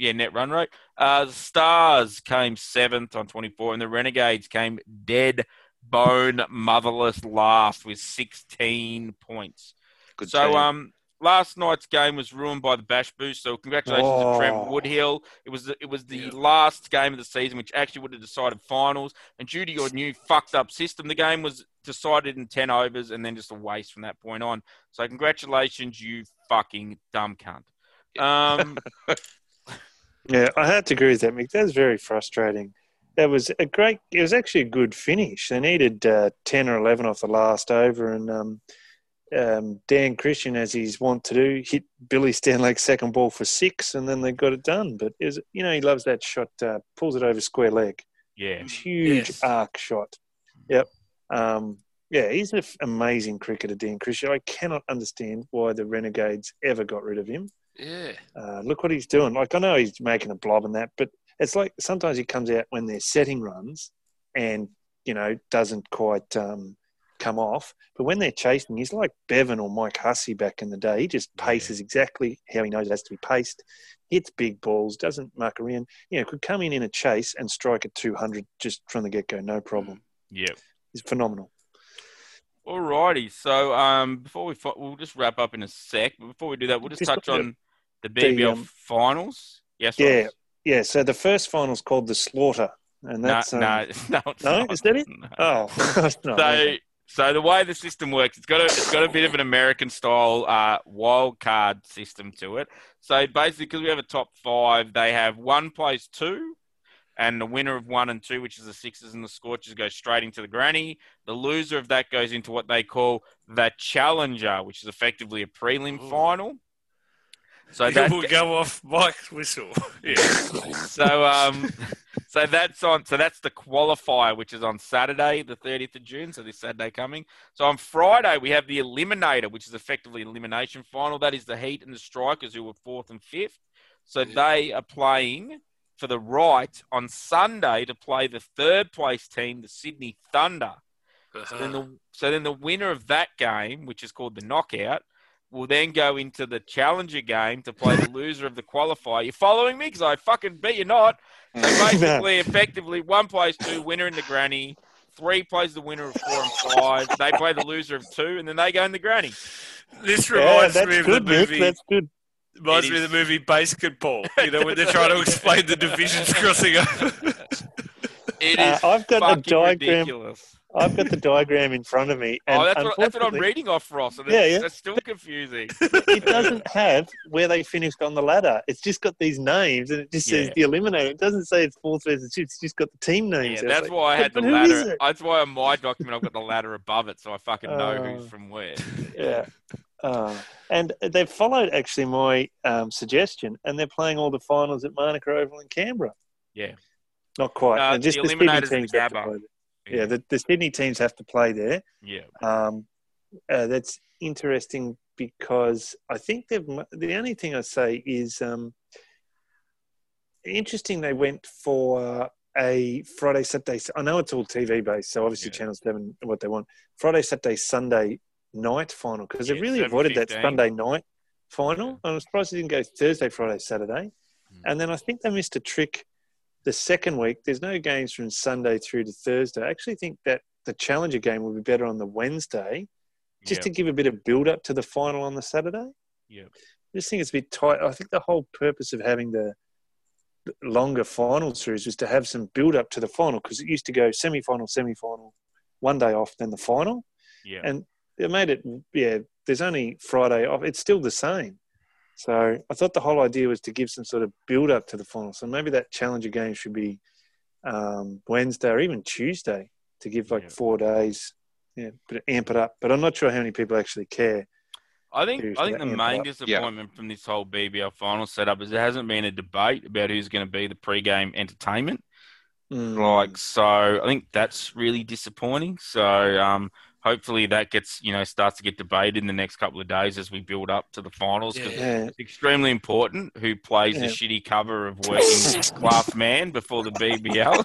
yeah, net run rate. Uh, the Stars came seventh on 24, and the Renegades came dead bone motherless last with 16 points. Good so team. um, last night's game was ruined by the bash boost. So congratulations Oh. to Trent Woodhill. It was the, it was the Yeah. last game of the season, which actually would have decided finals. And due to your new fucked up system, the game was decided in ten overs and then just a waste from that point on. So congratulations, you fucking dumb cunt. Um, Yeah, I had to agree with that, Mick. That was very frustrating. That was a great. It was actually a good finish. They needed uh, ten or eleven off the last over, and um, um, Dan Christian, as he's wont to do, hit Billy Stanlake's second ball for six, and then they got it done. But it was, you know, he loves that shot. Uh, pulls it over square leg. yeah, Huge Yes. arc shot. Yep. Um, yeah, he's an amazing cricketer, Dan Christian. I cannot understand why the Renegades ever got rid of him. Yeah. Uh, look what he's doing. Like I know he's making a blob and that, but it's like sometimes he comes out when they're setting runs and you know doesn't quite um, come off. But when they're chasing, he's like Bevan or Mike Hussey back in the day. He just Yeah. paces exactly how he knows it has to be paced. Hits big balls, doesn't muck around. You know, could come in in a chase and strike at 200 just from the get go, no problem. yeah. He's phenomenal. Alrighty, so um, before we fi- we'll just wrap up in a sec. But before we do that, we'll just touch on the BBL um, finals. Yes, Yeah, Ross? Yeah, so the first final's called the Slaughter, and No, that's um, no, no, no, not. is that it? No. oh, it's not. So, so the way the system works, it's got a, it's got a bit of an American style uh, wild card system to it. So basically, because we have a top five, they have one plays two, and the winner of one and two, which is the Sixers and the Scorchers, goes straight into the granny. The loser of that goes into what they call the Challenger, which is effectively a prelim Ooh. final. So So that will go off Mike's whistle. Yeah. so um so that's on so that's the qualifier which is on saturday the 30th of june so this saturday coming so on friday we have the eliminator which is effectively an elimination final that is the heat and the strikers who were fourth and fifth so Yeah. they are playing for the right on sunday to play the third place team the sydney thunder so then, Uh-huh. the, so then the winner of that game, which is called the knockout, will then go into the challenger game to play the loser of the qualifier. You following me? Because I fucking bet you're not. So basically, effectively, one plays two, winner in the granny. Three plays the winner of four and five. They play the loser of two, and then they go in the granny. This reminds that's me of good, the Mick. movie. That's good. Reminds me of the movie Basketball. You know when they're trying to explain the divisions crossing over. it is. Uh, I've got a fucking diagram. ridiculous. I've got the diagram in front of me. And oh, that's what, that's what I'm reading off, Ross. And Yeah, it's, yeah. That's still confusing. It doesn't have where they finished on the ladder. It's just got these names, and it just says Yeah. the eliminator. It doesn't say it's fourth versus fifth. It's just got the team names. Yeah, that's like, why I had the but who is ladder. That's why on my document I've got the ladder above it, so I fucking know Oh. who's from where. Yeah. Uh, and they've followed actually my um, suggestion, and they're playing all the finals at Manuka Oval in Canberra. Yeah. Not quite. Uh, just the the, Eliminators in teams have to Gabba. Yeah, the, the Sydney teams have to play there. yeah. Um, uh, that's interesting because I think they've. The only thing I say is um, interesting. They went for a Friday, Saturday. I know it's all TV based, so obviously Yeah. Channel Seven what they want. Friday, Saturday, Sunday night final because Yeah, they really avoided that Sunday night final. I'm surprised they didn't go Thursday, Friday, Saturday. Mm. And then I think they missed a trick the second week. There's no games from Sunday through to Thursday. I actually think that the Challenger game will be better on the Wednesday, just yeah. to give a bit of build up to the final on the Saturday. Yeah. I just think it's a bit tight. I think the whole purpose of having the longer final series was to have some build up to the final because it used to go semi final, semi final, one day off, then the final. yeah. And it made it, yeah, there's only Friday off. It's still the same. So I thought the whole idea was to give some sort of build up to the final. So maybe that Challenger game should be um, Wednesday or even Tuesday to give like Yeah. four days, yeah, but amp it up. But I'm not sure how many people actually care. I think I think the main up. disappointment from this whole BBL final setup is there hasn't been a debate about who's going to be the pre-game entertainment. Mm. Like so, I think that's really disappointing. So um, hopefully that gets you know starts to get debated in the next couple of days as we build up to the finals. 'cause yeah, It's extremely important who plays the shitty cover of working class man before the BBL.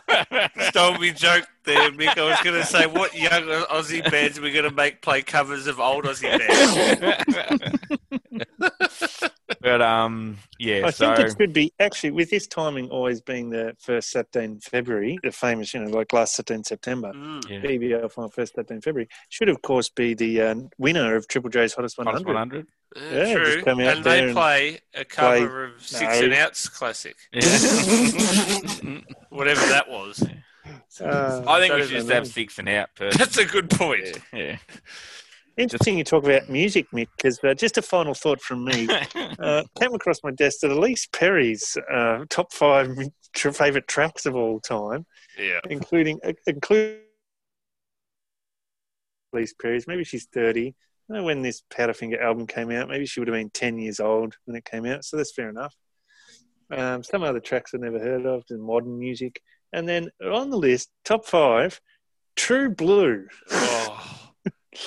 Stole me joke there, Mick. I was going to say, what young Aussie bands are we going to make play covers of old Aussie bands? But um, yeah. I so think it should be actually with this timing always being the first Saturday in February, the famous, you know, like last Saturday in September. Mm. yeah. BBL final first Saturday in February should of course be the uh, winner of Triple J's hottest Hottest 100. 100. Yeah, Yeah, true. just come out and there they and play a cover of Six No. and Outs classic, Yeah. whatever that was. Uh, I think we should just a have name. six and out. Personally. That's a good point. Yeah. Interesting you talk about music, Mick, because uh, just a final thought from me. Uh, came across my desk that Ellyse Perry's uh, top five tr- favourite tracks of all time, Yeah. including uh, include Ellyse Perry's. Maybe she's thirty. I don't know when this Powderfinger album came out. Maybe she would have been ten years old when it came out. So that's fair enough. Um, some other tracks I've never heard of, and modern music. And then on the list, top five, True Blue Oh,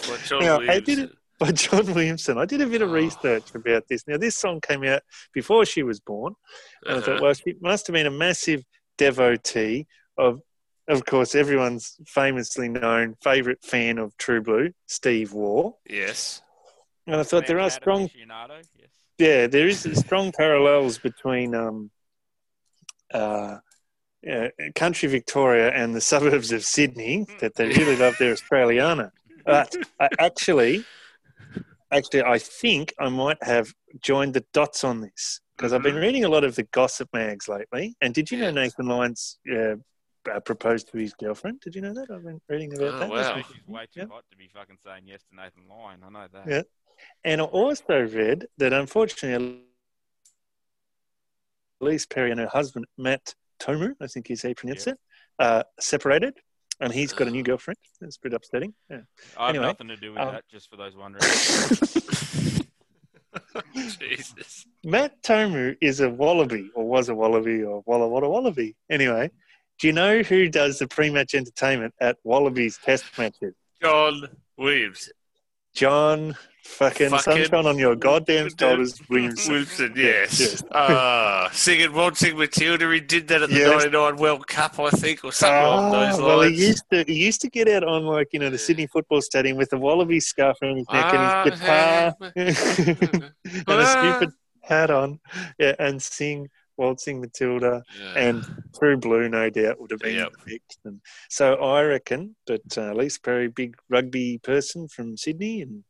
what John Now, I did it- by John Williamson. I did a bit of Oh. research about this. Now, this song came out before she was born. And I Uh-huh. thought, well, she must have been a massive devotee of, of course, everyone's famously known favourite fan of True Blue, Steve Waugh. Yes. And I thought there are strong, Yes. yeah, there is strong parallels between um, uh, yeah, country Victoria and the suburbs of Sydney that they really love their Australiana. But I actually, actually, I think I might have joined the dots on this because I've been Mhm. reading a lot of the gossip mags lately. And did you know Nathan Lyons uh, uh, proposed to his girlfriend? Did you know that? I've been reading about Oh, that. wow. She's way too Yeah. hot to be fucking saying yes to Nathan Lyon. I know that. Yeah. And I also read that unfortunately, Ellyse Perry and her husband, Matt Toomua, I think is how you pronounce Yeah. it, uh, separated. And he's got a new girlfriend. That's pretty upsetting. Yeah. I have Anyway, nothing to do with um, that, just for those wondering. Jesus. Matt Toomua is a wallaby, or was a wallaby, or walla walla wallaby. Anyway, do you know who does the pre-match entertainment at Wallabies Test matches? John Williams. John fucking, Fucking- sunshine on your goddamn shoulders, Williamson. Wilson, yes. Yes. Ah, singing Waltzing Matilda. He did that at the Yes. 99 World Cup, I think, or something along Ah, those well, he used to he used to get out on like you know the Sydney football stadium with the wallaby scarf around his neck Ah, and his guitar hey. and a stupid hat on, yeah, and sing waltzing Matilda Yeah. and True Blue, no doubt would have been Yep. the mix. And so I reckon that uh, Ellyse Perry, big rugby person from Sydney and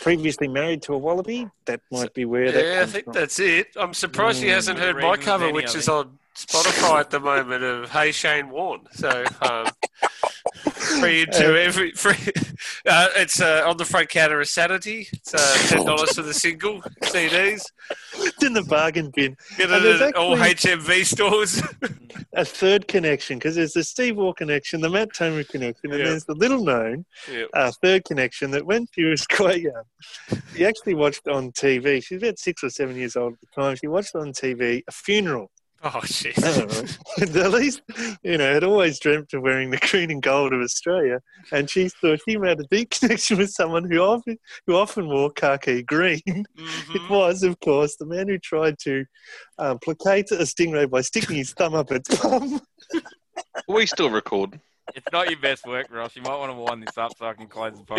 previously married to a wallaby, that might be where that Yeah, I think from. that's it. I'm surprised he Mm. hasn't heard my cover, any, which is on Spotify at the moment of Hey Shane Warne. So um, free into Uh, every free. Uh, it's uh, on the front counter of Sanity. It's uh, ten dollars for the single CDs. It's in the bargain bin. Get it at all HMV stores. a third connection because there's the Steve Waugh connection, the Matt Toomua connection, and Yeah. there's the little known yeah. uh, third connection that when she was quite young, she actually watched on TV. She was about six or seven years old at the time. She watched on TV a funeral. Oh shit. And at least, you know, had always dreamt of wearing the green and gold of Australia, and she thought she had a deep connection with someone who often who often wore khaki green. It Mhm. was, of course, the man who tried to um, placate a stingray by sticking his thumb up its bum. We still record. It's not your best work, Ross. You might want to wind this up so I can close the podcast.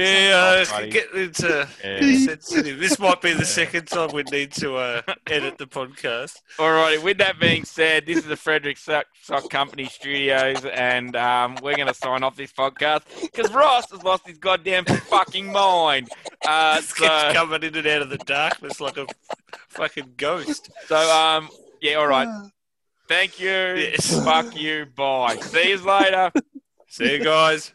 Yeah, uh, get into Yeah. sensitive. This might be the second time we need to uh, edit the podcast. All righty. With that being said, this is the Frederick Sock, Sock Company Studios, and um, we're going to sign off this podcast because Ross has lost his goddamn fucking mind. Uh, so, coming in and out of the darkness like a fucking ghost. so, um, yeah, all right. Thank you. Yes. Fuck you. Bye. See you later. See you guys.